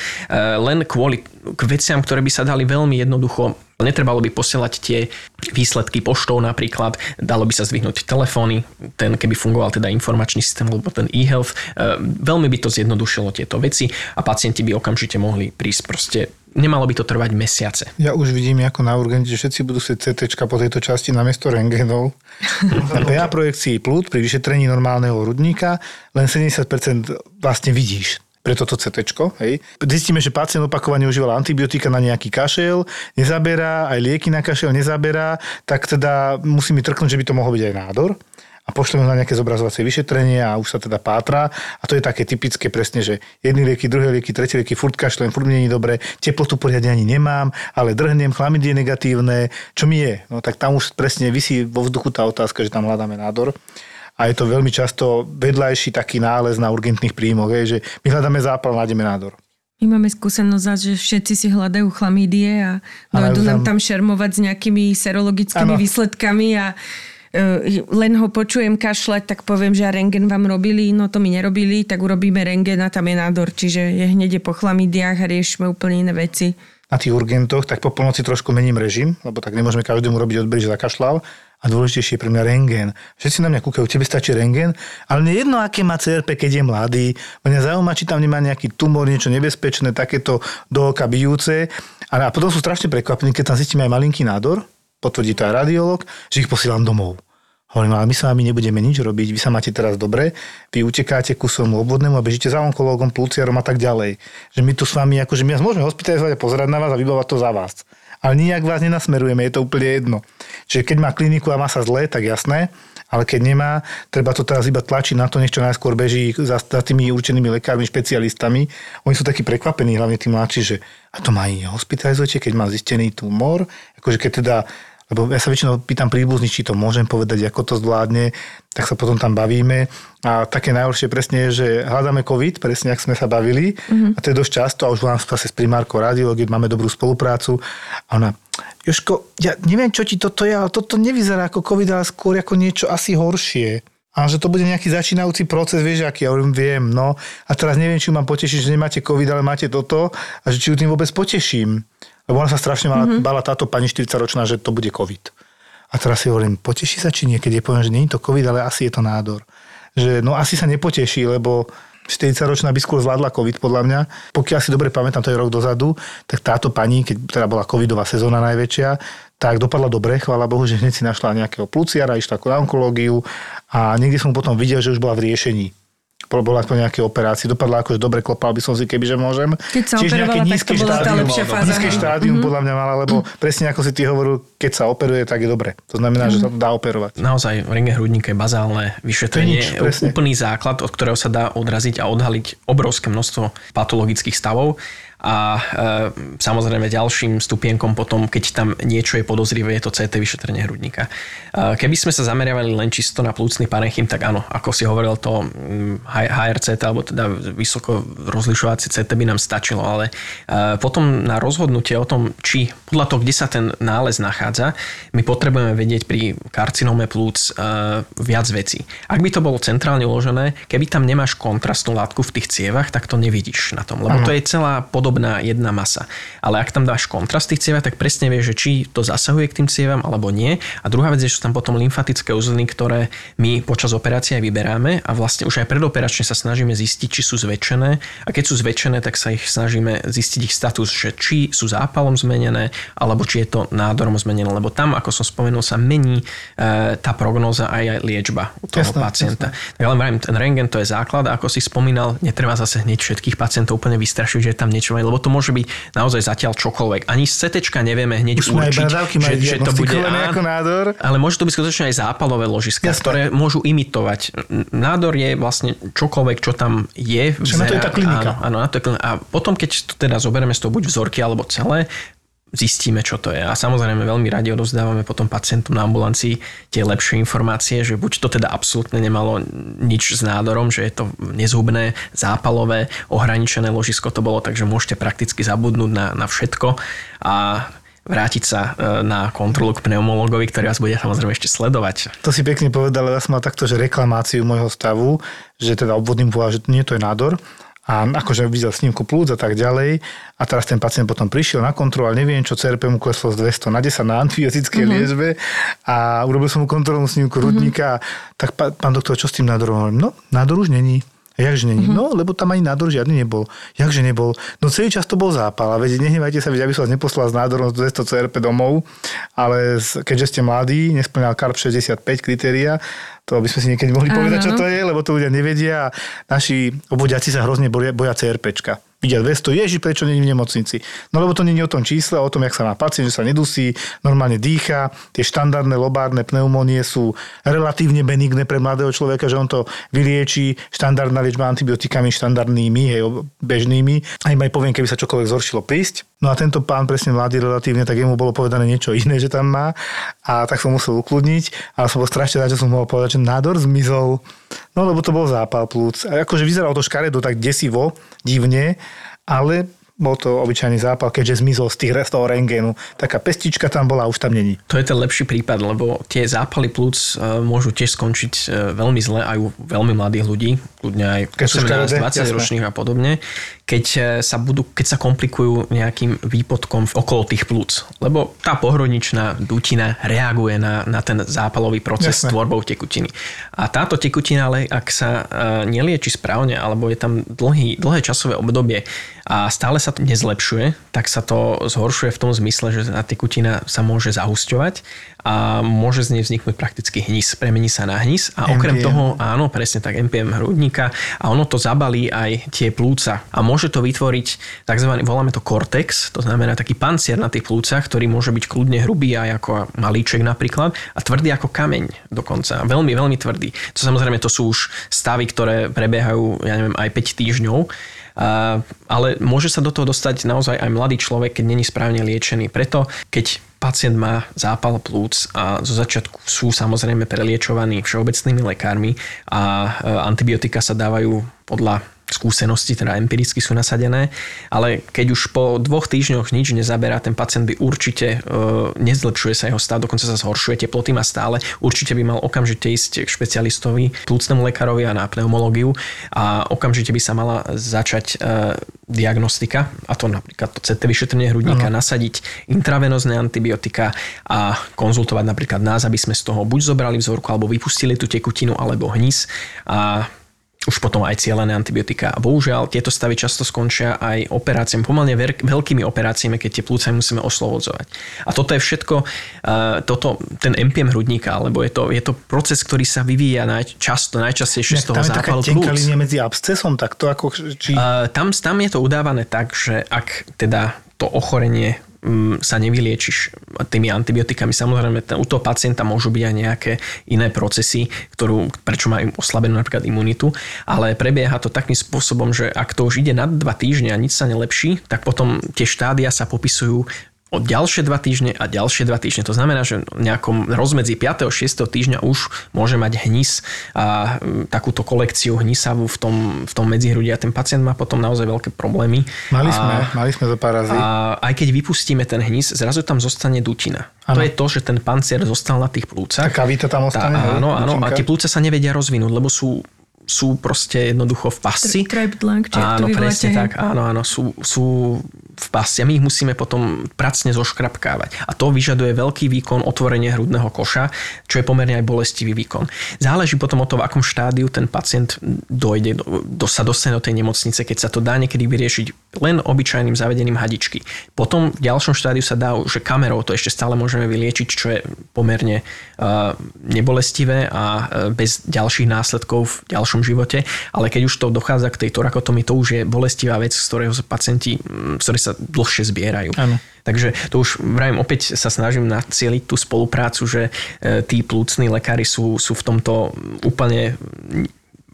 len kvôli k veciam, ktoré by sa dali veľmi jednoducho Netrebalo by posielať tie výsledky poštou napríklad, dalo by sa zdvihnúť telefóny, ten keby fungoval teda informačný systém alebo ten e-health, e, veľmi by to zjednodušilo tieto veci a pacienti by okamžite mohli prísť proste nemalo by to trvať mesiace. Ja už vidím ako na urgente, že všetci budú chcieť CT po tejto časti namiesto rengenov. Na PA projekcii plút pri vyšetrení normálneho rudníka len 70% vlastne vidíš pre toto CT. Hej. Zistíme, že pacient opakovane užíval antibiotika na nejaký kašel, nezaberá, aj lieky na kašel nezaberá, tak teda musí mi trknúť, že by to mohol byť aj nádor a pošleme na nejaké zobrazovacie vyšetrenie a už sa teda pátra. A to je také typické presne, že jedny lieky, druhé lieky, tretie lieky, furt kašlem, furt nie je dobre, teplotu poriadne ani nemám, ale drhnem, chlamidie negatívne, čo mi je? No tak tam už presne vysí vo vzduchu tá otázka, že tam hľadáme nádor a je to veľmi často vedľajší taký nález na urgentných príjmoch, že my hľadáme zápal, nájdeme nádor. My máme skúsenosť, že všetci si hľadajú chlamídie a dojdú nám tam šermovať s nejakými serologickými ano. výsledkami a len ho počujem kašľať, tak poviem, že a rengen vám robili, no to mi nerobili, tak urobíme rengen a tam je nádor, čiže je hneď po chlamidiach a riešime úplne iné veci. Na tých urgentoch, tak po polnoci trošku mením režim, lebo tak nemôžeme každému robiť odbery, že zakašľal. A dôležitejšie je pre mňa rengen. Všetci na mňa kúkajú, tebe stačí rengen, ale nie jedno, aké má CRP, keď je mladý. Mňa zaujíma, či tam nemá nejaký tumor, niečo nebezpečné, takéto do oka bijúce. A potom sú strašne prekvapení, keď tam zistíme aj malinký nádor, potvrdí to aj radiolog, že ich posielam domov. Hovorím, ale my sa vami nebudeme nič robiť, vy sa máte teraz dobre, vy utekáte ku svojmu obvodnému a bežíte za onkológom, pluciarom a tak ďalej. Že my tu s vami, akože my vás môžeme hospitalizovať a pozerať na vás a vybavať to za vás. Ale nijak vás nenasmerujeme, je to úplne jedno. Čiže keď má kliniku a má sa zle, tak jasné, ale keď nemá, treba to teraz iba tlačiť na to, nech čo najskôr beží za, za tými určenými lekármi, špecialistami. Oni sú takí prekvapení, hlavne tí mladší, že a to ma aj hospitalizujete, keď má zistený tumor, akože keď teda lebo ja sa väčšinou pýtam príbuzných, či to môžem povedať, ako to zvládne, tak sa potom tam bavíme. A také najhoršie presne je, že hľadáme COVID, presne ak sme sa bavili, mm-hmm. a to je dosť často, a už volám zase s primárkou radiológie, máme dobrú spoluprácu. A ona, Joško, ja neviem, čo ti toto je, ale toto nevyzerá ako COVID, ale skôr ako niečo asi horšie. A že to bude nejaký začínajúci proces, vieš, aký ja viem, no. A teraz neviem, či ju mám potešiť, že nemáte COVID, ale máte toto a že či ju tým vôbec poteším. Lebo ona sa strašne mala, mm-hmm. bala táto pani 40-ročná, že to bude COVID. A teraz si hovorím, poteší sa či nie, keď je poviem, že nie je to COVID, ale asi je to nádor. Že no asi sa nepoteší, lebo 40-ročná by skôr zvládla COVID podľa mňa. Pokiaľ si dobre pamätám, to je rok dozadu, tak táto pani, keď teda bola covidová sezóna najväčšia, tak dopadla dobre, chvála Bohu, že hneď si našla nejakého pluciara, išla na onkológiu a niekde som potom videl, že už bola v riešení bola po nejakej operácii, dopadla akože dobre, klopal by som si, kebyže môžem. Keď sa Čiže nejaké nízke tak to bola tá lepšia fáza. Nízke štádium mm-hmm. podľa mňa mala, lebo presne ako si ty hovoril, keď sa operuje, tak je dobre. To znamená, mm-hmm. že sa to dá operovať. Naozaj, ringe hrudníka je bazálne vyšetrenie, nič, úplný základ, od ktorého sa dá odraziť a odhaliť obrovské množstvo patologických stavov a e, samozrejme ďalším stupienkom potom, keď tam niečo je podozrivé, je to CT vyšetrenie hrudníka. E, keby sme sa zameriavali len čisto na plúcny parenchym, tak áno, ako si hovoril, to HRCT alebo teda vysoko rozlišovacie CT by nám stačilo, ale e, potom na rozhodnutie o tom, či podľa toho, kde sa ten nález nachádza, my potrebujeme vedieť pri karcinome plúc e, viac vecí. Ak by to bolo centrálne uložené, keby tam nemáš kontrastnú látku v tých cievach, tak to nevidíš na tom, lebo to je celá pod podobná jedna masa. Ale ak tam dáš kontrast tých cievach, tak presne vieš, že či to zasahuje k tým cievam alebo nie. A druhá vec je, že sú tam potom lymfatické uzliny, ktoré my počas operácie aj vyberáme a vlastne už aj predoperačne sa snažíme zistiť, či sú zväčšené. A keď sú zväčšené, tak sa ich snažíme zistiť ich status, že či sú zápalom zmenené, alebo či je to nádorom zmenené. Lebo tam, ako som spomenul, sa mení e, tá prognóza aj, aj liečba u toho jasne, pacienta. Tak ale ten rengen to je základ a ako si spomínal, netreba zase hneď všetkých pacientov úplne vystrašiť, že je tam niečo lebo to môže byť naozaj zatiaľ čokoľvek. Ani z CT nevieme hneď Už určiť, že, že to bude ako nádor. Ale môže to byť skutočne aj zápalové ložiska, Jasne. ktoré môžu imitovať. Nádor je vlastne čokoľvek, čo tam je. Čo na to je tá klinika. Áno, áno, na to je klinika. A potom, keď to teda zoberieme z toho buď vzorky alebo celé, zistíme, čo to je. A samozrejme veľmi radi odovzdávame potom pacientom na ambulancii tie lepšie informácie, že buď to teda absolútne nemalo nič s nádorom, že je to nezhubné, zápalové, ohraničené ložisko to bolo, takže môžete prakticky zabudnúť na, na všetko a vrátiť sa e, na kontrolu k pneumologovi, ktorý vás bude samozrejme ešte sledovať. To si pekne povedal, ja som mal takto, že reklamáciu môjho stavu, že teda obvodným povedal, že nie to je nádor, a akože videl snímku plúc a tak ďalej. A teraz ten pacient potom prišiel na kontrolu, ale neviem, čo CRP mu kleslo z 200 na 10 na antibiotické mm-hmm. liečbe a urobil som mu kontrolnú snímku mm-hmm. Tak pán doktor, čo s tým nádorom? No, nádor už není. Jakže není? Uh-huh. No, lebo tam ani nádor žiadny nebol. Jakže nebol? No celý čas to bol zápal. A veď nehnevajte sa, veď aby som vás neposlal s nádorom 200 CRP domov, ale keďže ste mladí, nesplňal KARP 65 kritéria, to by sme si niekedy mohli povedať, čo to je, lebo to ľudia nevedia a naši obvodiaci sa hrozne boja, boja CRPčka vidia 200, ježi, prečo není v nemocnici? No lebo to není o tom čísle, o tom, jak sa má pacient, že sa nedusí, normálne dýcha, tie štandardné lobárne pneumónie sú relatívne benigné pre mladého človeka, že on to vylieči štandardná liečba antibiotikami štandardnými, hej, bežnými. Aj aj poviem, keby sa čokoľvek zhoršilo prísť. No a tento pán presne mladý relatívne, tak jemu bolo povedané niečo iné, že tam má a tak som musel ukludniť, ale som bol strašne rád, že som mohol povedať, že nádor zmizol. No lebo to bol zápal plúc. A akože vyzeralo to škaredo tak desivo, divne, ale bol to obyčajný zápal, keďže zmizol z, tých, toho rengénu. Taká pestička tam bola, už tam není. To je ten lepší prípad, lebo tie zápaly plúc e, môžu tiež skončiť e, veľmi zle aj u veľmi mladých ľudí, kľudne aj 18, 20 ročných a podobne keď e, sa, budú, keď sa komplikujú nejakým výpodkom okolo tých plúc. Lebo tá pohroničná dutina reaguje na, na ten zápalový proces Jasne. s tvorbou tekutiny. A táto tekutina, ale ak sa nelieči správne, alebo je tam dlhý, dlhé časové obdobie a stále sa to nezlepšuje, tak sa to zhoršuje v tom zmysle, že tá tekutina sa môže zahusťovať a môže z nej vzniknúť prakticky hnis. Premení sa na hnis a okrem MPM. toho, áno, presne tak, MPM hrudníka a ono to zabalí aj tie plúca a môže to vytvoriť tzv. voláme to cortex, to znamená taký pancier na tých plúcach, ktorý môže byť kľudne hrubý aj ako malíček napríklad a tvrdý ako kameň dokonca. Veľmi, veľmi tvrdý. To samozrejme to sú už stavy, ktoré prebiehajú, ja neviem, aj 5 týždňov ale môže sa do toho dostať naozaj aj mladý človek, keď není správne liečený. Preto, keď pacient má zápal plúc a zo začiatku sú samozrejme preliečovaní všeobecnými lekármi a antibiotika sa dávajú podľa skúsenosti, teda empiricky sú nasadené, ale keď už po dvoch týždňoch nič nezaberá, ten pacient by určite e, nezlepšuje sa jeho stav, dokonca sa zhoršuje, teploty má stále, určite by mal okamžite ísť k špecialistovi, plúcnemu lekárovi a na pneumológiu a okamžite by sa mala začať e, diagnostika, a to napríklad to CT vyšetrenie hrudníka, uh-huh. nasadiť intravenozné antibiotika a konzultovať napríklad nás, aby sme z toho buď zobrali vzorku, alebo vypustili tú tekutinu, alebo hnis a už potom aj cieľené antibiotika. A bohužiaľ, tieto stavy často skončia aj operáciami, pomerne veľkými operáciami, keď tie plúca musíme oslovodzovať. A toto je všetko, uh, toto, ten MPM hrudníka, alebo je to, je to proces, ktorý sa vyvíja naj, často, najčastejšie z toho zápalu plúc. Tam je medzi abscesom, tak to ako... Či... Uh, tam, tam je to udávané tak, že ak teda to ochorenie Mm, sa nevyliečiš tými antibiotikami. Samozrejme, u toho pacienta môžu byť aj nejaké iné procesy, ktorú, prečo majú oslabenú napríklad imunitu, ale prebieha to takým spôsobom, že ak to už ide nad dva týždne a nič sa nelepší, tak potom tie štádia sa popisujú o ďalšie dva týždne a ďalšie dva týždne. To znamená, že v nejakom rozmedzi 5. a 6. týždňa už môže mať hnis a takúto kolekciu hnisavú v tom, v tom medzihrudi a ten pacient má potom naozaj veľké problémy. Mali sme, a, mali sme to pár razy. A aj keď vypustíme ten hnis, zrazu tam zostane dutina. Ano. To je to, že ten pancier zostal na tých plúcach. Taká víta tam ostane. Tá, áno, áno. A tie plúce sa nevedia rozvinúť, lebo sú sú proste jednoducho v pasci. Trapped lung, áno, presne tak. Áno, áno, sú, sú v pasci a my ich musíme potom pracne zoškrapkávať. A to vyžaduje veľký výkon otvorenie hrudného koša, čo je pomerne aj bolestivý výkon. Záleží potom od toho, v akom štádiu ten pacient dojde, do, do, sa dostane do tej nemocnice, keď sa to dá niekedy vyriešiť len obyčajným zavedením hadičky. Potom v ďalšom štádiu sa dá, že kamerou to ešte stále môžeme vyliečiť, čo je pomerne uh, nebolestivé a uh, bez ďalších následkov v ďalšom živote, ale keď už to dochádza k tej torakotomii, to už je bolestivá vec, z ktorého sa pacienti, z ktorej sa dlhšie zbierajú. Ano. Takže to už vrajím, opäť sa snažím nacieliť tú spoluprácu, že e, tí plúcni lekári sú, sú v tomto úplne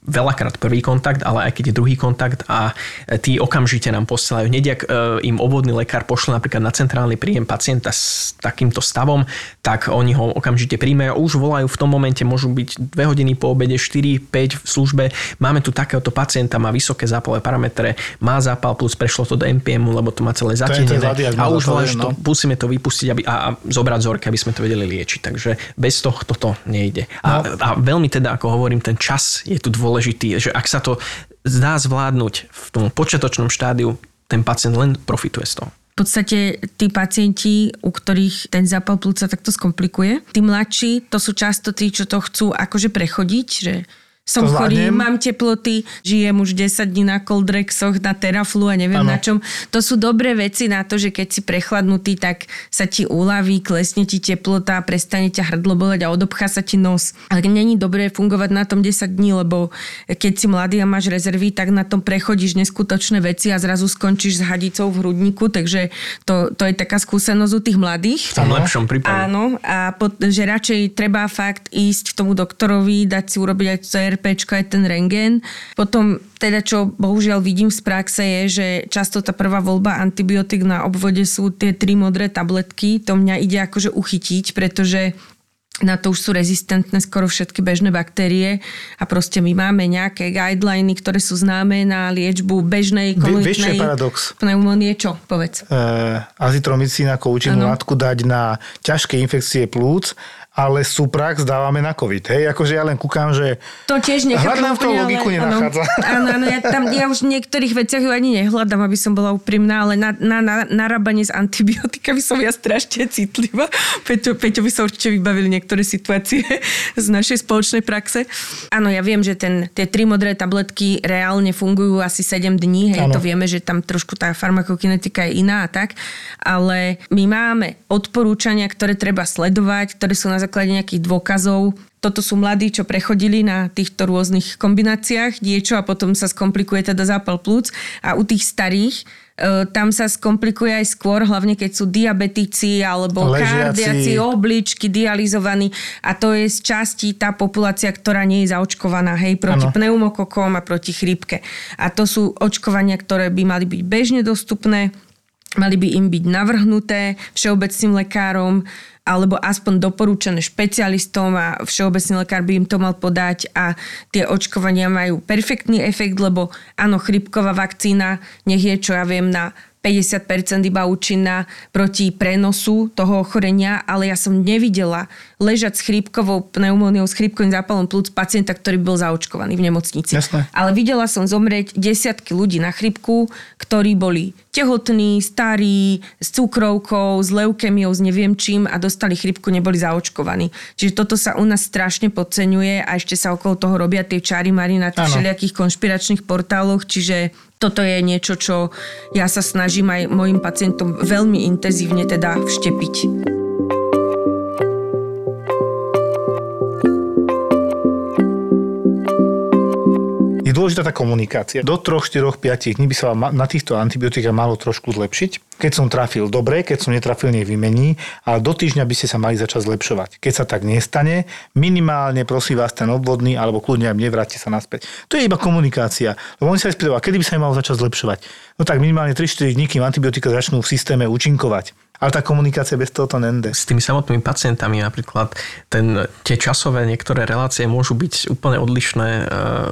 veľakrát prvý kontakt, ale aj keď je druhý kontakt a tí okamžite nám posielajú. Hneď, ak e, im obvodný lekár pošle napríklad na centrálny príjem pacienta s takýmto stavom, tak oni ho okamžite príjmajú. Už volajú v tom momente, môžu byť 2 hodiny po obede, 4, 5 v službe. Máme tu takéhoto pacienta, má vysoké zápalové parametre, má zápal plus prešlo to do MPM, lebo to má celé zatienené. A už volajú, že to, no. musíme to vypustiť aby, a, a zobrať vzorky, aby sme to vedeli liečiť. Takže bez toho toto nejde. A, no. a veľmi teda, ako hovorím, ten čas je tu dôležitý dôležitý, že ak sa to zdá zvládnuť v tom počiatočnom štádiu, ten pacient len profituje z toho. V podstate tí pacienti, u ktorých ten zápal plúca takto skomplikuje, tí mladší, to sú často tí, čo to chcú akože prechodiť, že som chorý, mám teploty, žijem už 10 dní na koldrexoch, na teraflu a neviem ano. na čom. To sú dobré veci na to, že keď si prechladnutý, tak sa ti uľaví, klesne ti teplota, prestane ťa hrdlo boleť a odobchá sa ti nos. Ale není dobré fungovať na tom 10 dní, lebo keď si mladý a máš rezervy, tak na tom prechodíš neskutočné veci a zrazu skončíš s hadicou v hrudníku, takže to, to je taká skúsenosť u tých mladých. V tom lepšom prípade. Áno, a pod, že radšej treba fakt ísť k tomu doktorovi, dať si urobiť aj CR RPčko, aj ten rengén. Potom teda čo bohužiaľ vidím z praxe je, že často tá prvá voľba antibiotik na obvode sú tie tri modré tabletky. To mňa ide akože uchytiť, pretože na to už sú rezistentné skoro všetky bežné baktérie a proste my máme nejaké guideliny, ktoré sú známe na liečbu bežnej komunitnej paradox? pneumónie. Čo? Povedz. E, azitromycín ako účinnú látku dať na ťažké infekcie plúc ale Suprax dávame na COVID. Hej, akože ja len kúkam, že to tiež hľadám v tom logiku ale, nenachádza. Áno, áno, ja, tam, ja už v niektorých veciach ju ani nehľadám, aby som bola úprimná, ale na, na, na narábanie s antibiotikami som ja strašne citlivá. Peťo, Peťo by sa určite vybavili niektoré situácie z našej spoločnej praxe. Áno, ja viem, že ten, tie tri modré tabletky reálne fungujú asi 7 dní, hej, ano. to vieme, že tam trošku tá farmakokinetika je iná a tak, ale my máme odporúčania, ktoré treba sledovať, ktoré sú na základe nejakých dôkazov. Toto sú mladí, čo prechodili na týchto rôznych kombináciách niečo a potom sa skomplikuje teda zápal plúc. A u tých starých e, tam sa skomplikuje aj skôr, hlavne keď sú diabetici alebo Ležiaci. kardiaci, obličky, dializovaní a to je z časti tá populácia, ktorá nie je zaočkovaná, hej, proti ano. pneumokokom a proti chrípke. A to sú očkovania, ktoré by mali byť bežne dostupné, mali by im byť navrhnuté všeobecným lekárom, alebo aspoň doporúčané špecialistom a všeobecný lekár by im to mal podať a tie očkovania majú perfektný efekt, lebo áno, chrypková vakcína, nech je, čo ja viem, na 50% iba účinná proti prenosu toho ochorenia, ale ja som nevidela ležať s chrípkovou pneumóniou, s chrípkovým zápalom plúc pacienta, ktorý bol zaočkovaný v nemocnici. Jasné. Ale videla som zomrieť desiatky ľudí na chrípku, ktorí boli tehotní, starí, s cukrovkou, s leukemiou, s neviem čím a dostali chrípku, neboli zaočkovaní. Čiže toto sa u nás strašne podceňuje a ešte sa okolo toho robia tie čári mari na tých všelijakých konšpiračných portáloch, čiže toto je niečo, čo ja sa snažím aj mojim pacientom veľmi intenzívne teda vštepiť. Dôležitá tá komunikácia. Do 3, 4, 5 dní by sa na týchto antibiotikách malo trošku zlepšiť. Keď som trafil dobre, keď som netrafil, nevymení, ale do týždňa by ste sa mali začať zlepšovať. Keď sa tak nestane, minimálne prosím vás ten obvodný alebo kľudne aj mne vráte sa naspäť. To je iba komunikácia. Lebo oni sa aj spýtajú, kedy by sa im malo začať zlepšovať. No tak minimálne 3-4 dní, kým antibiotika začnú v systéme účinkovať. Ale tá komunikácia bez toho to nende. S tými samotnými pacientami napríklad ten, tie časové niektoré relácie môžu byť úplne odlišné e,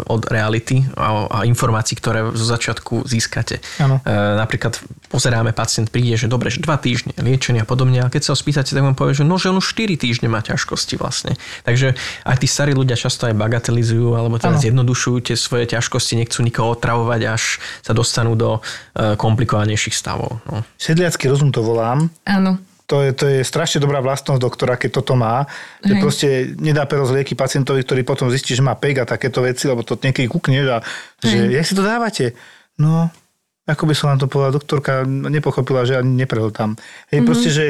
od reality a, a informácií, ktoré zo začiatku získate. Ano. E, napríklad pozeráme, pacient príde, že dobre, že dva týždne liečenia a podobne, a keď sa ho spýtate, tak vám povie, že no, že on už 4 týždne má ťažkosti vlastne. Takže aj tí starí ľudia často aj bagatelizujú alebo teda ano. zjednodušujú tie svoje ťažkosti, nechcú nikoho otravovať, až sa dostanú do komplikovanejších stavov. No. Sedliacký rozum to volám, Áno. To je, to je strašne dobrá vlastnosť doktora, keď toto má. Že Hej. proste nedá pero z lieky pacientovi, ktorý potom zistí, že má PEG a takéto veci, lebo to niekedy kúkneš a že, Hej. jak si to dávate? No, ako by som vám to povedala, doktorka nepochopila, že ani neprehltám. Hej, mm-hmm. proste, že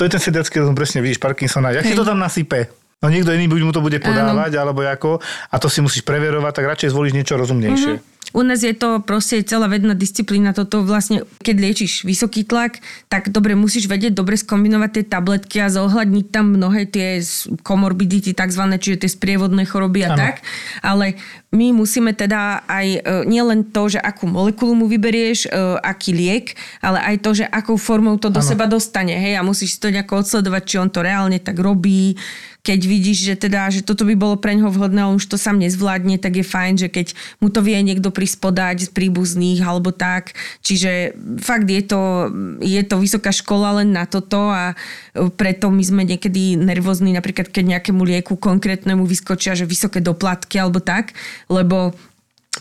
to je ten sediacký rozum, presne vidíš, Parkinsona. Jak Hej. si to tam nasype? No niekto iný mu to bude podávať, Áno. alebo ako, a to si musíš preverovať, tak radšej zvolíš niečo rozumnejšie. Mm-hmm. U nás je to proste celá vedná disciplína. Toto vlastne, keď liečiš vysoký tlak, tak dobre musíš vedieť dobre skombinovať tie tabletky a zohľadniť tam mnohé tie komorbidity takzvané, čiže tie sprievodné choroby a ano. tak. Ale my musíme teda aj e, nielen to, že akú molekulu mu vyberieš, e, aký liek, ale aj to, že akou formou to do ano. seba dostane. Hej, a musíš to nejako odsledovať, či on to reálne tak robí, keď vidíš, že teda, že toto by bolo pre ňoho vhodné, ale už to sám nezvládne, tak je fajn, že keď mu to vie niekto prispodať z príbuzných alebo tak. Čiže fakt je to, je to vysoká škola len na toto a preto my sme niekedy nervózni, napríklad keď nejakému lieku konkrétnemu vyskočia, že vysoké doplatky alebo tak, lebo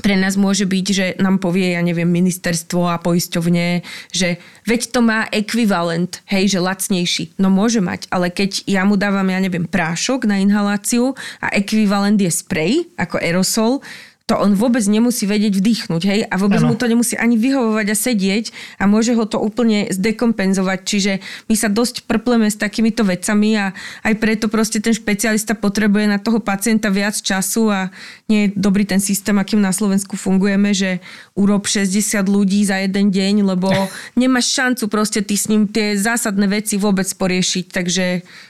pre nás môže byť, že nám povie, ja neviem, ministerstvo a poisťovne, že veď to má ekvivalent, hej, že lacnejší. No môže mať, ale keď ja mu dávam, ja neviem, prášok na inhaláciu a ekvivalent je sprej, ako aerosol, to on vôbec nemusí vedieť vdýchnuť, hej? A vôbec ano. mu to nemusí ani vyhovovať a sedieť a môže ho to úplne zdekompenzovať. Čiže my sa dosť prpleme s takýmito vecami a aj preto proste ten špecialista potrebuje na toho pacienta viac času a nie je dobrý ten systém, akým na Slovensku fungujeme, že urob 60 ľudí za jeden deň, lebo nemáš šancu proste ty s ním tie zásadné veci vôbec poriešiť. Takže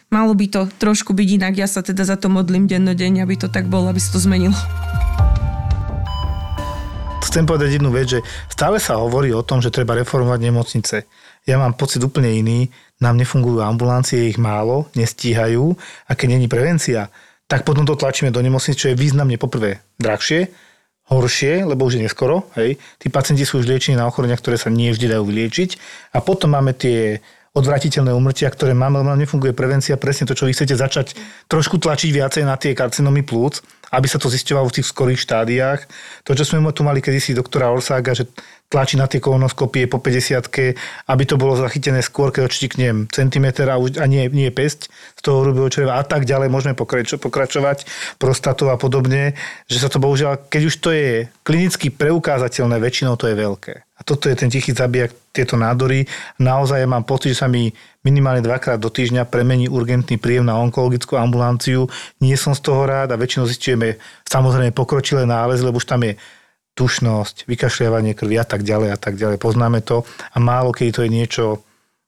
malo by to trošku byť inak. Ja sa teda za to modlím dennodeň, aby to tak bolo, aby sa to zmenilo chcem povedať jednu vec, že stále sa hovorí o tom, že treba reformovať nemocnice. Ja mám pocit úplne iný, nám nefungujú ambulancie, ich málo, nestíhajú a keď není prevencia, tak potom to tlačíme do nemocnice, čo je významne poprvé drahšie, horšie, lebo už je neskoro, hej. Tí pacienti sú už liečení na ochorenia, ktoré sa nie vždy dajú vyliečiť a potom máme tie odvratiteľné umrtia, ktoré máme, lebo nám nefunguje prevencia, presne to, čo vy chcete začať trošku tlačiť viacej na tie karcinomy plúc, aby sa to zisťovalo v tých skorých štádiách. To, čo sme tu mali kedysi doktora Orsága, že tlačí na tie kolonoskopie po 50 aby to bolo zachytené skôr, keď odštiknem centimeter a, už, a nie, nie pesť z toho hrubého čreva a tak ďalej. Môžeme pokračovať, prostatov a podobne, že sa to bohužiaľ, keď už to je klinicky preukázateľné, väčšinou to je veľké. A toto je ten tichý zabijak, tieto nádory. Naozaj ja mám pocit, že sa mi minimálne dvakrát do týždňa premení urgentný príjem na onkologickú ambulanciu. Nie som z toho rád a väčšinou zistujeme samozrejme pokročilé nálezy, lebo už tam je tušnosť, vykašľovanie krvi a tak ďalej a tak ďalej. Poznáme to a málo kedy to je niečo,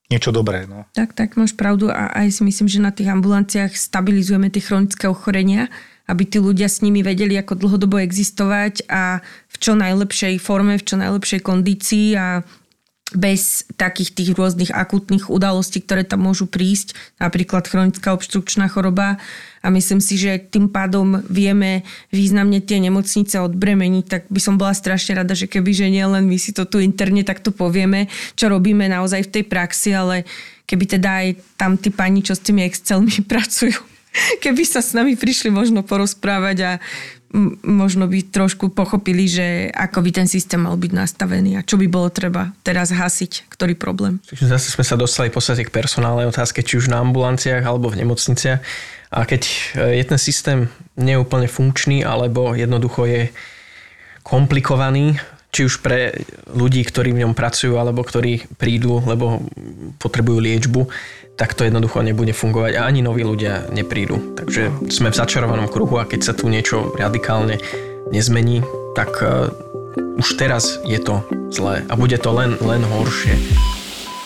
niečo dobré. No. Tak, tak máš pravdu a aj si myslím, že na tých ambulanciách stabilizujeme tie chronické ochorenia, aby tí ľudia s nimi vedeli, ako dlhodobo existovať a v čo najlepšej forme, v čo najlepšej kondícii a bez takých tých rôznych akutných udalostí, ktoré tam môžu prísť, napríklad chronická obštrukčná choroba. A myslím si, že tým pádom vieme významne tie nemocnice odbremeniť, tak by som bola strašne rada, že keby, že nielen my si to tu interne takto povieme, čo robíme naozaj v tej praxi, ale keby teda aj tam tí pani, čo s tými Excelmi pracujú, keby sa s nami prišli možno porozprávať a možno by trošku pochopili, že ako by ten systém mal byť nastavený a čo by bolo treba teraz hasiť, ktorý problém. Zase sme sa dostali v podstate k personálnej otázke, či už na ambulanciách alebo v nemocniciach. A keď e, je ten systém neúplne funkčný alebo jednoducho je komplikovaný, či už pre ľudí, ktorí v ňom pracujú alebo ktorí prídu, lebo potrebujú liečbu, tak to jednoducho nebude fungovať a ani noví ľudia neprídu. Takže sme v začarovanom kruhu a keď sa tu niečo radikálne nezmení, tak uh, už teraz je to zlé a bude to len, len horšie.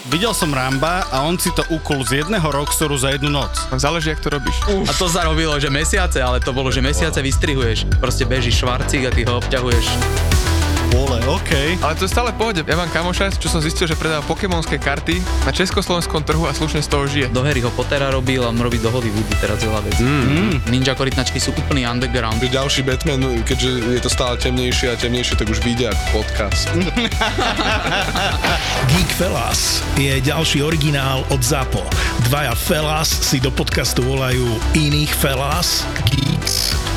Videl som Ramba a on si to ukul z jedného roxoru za jednu noc. Záleží, jak to robíš. A to sa robilo, že mesiace, ale to bolo, že mesiace vystrihuješ. Proste bežíš švarcík a ty ho obťahuješ vole, OK. Ale to je stále pohode. Ja mám kamoša, čo som zistil, že predáva pokémonské karty na československom trhu a slušne z toho žije. Do Harryho Pottera robil a on robí do Hollywoodu teraz veľa vecí. Mm. Ninja korytnačky sú úplný underground. Ďalší Batman, keďže je to stále temnejšie a temnejšie, tak už vyjde ako podcast. Geek Fellas je ďalší originál od ZAPO. Dvaja Fellas si do podcastu volajú iných Fellas, Geeks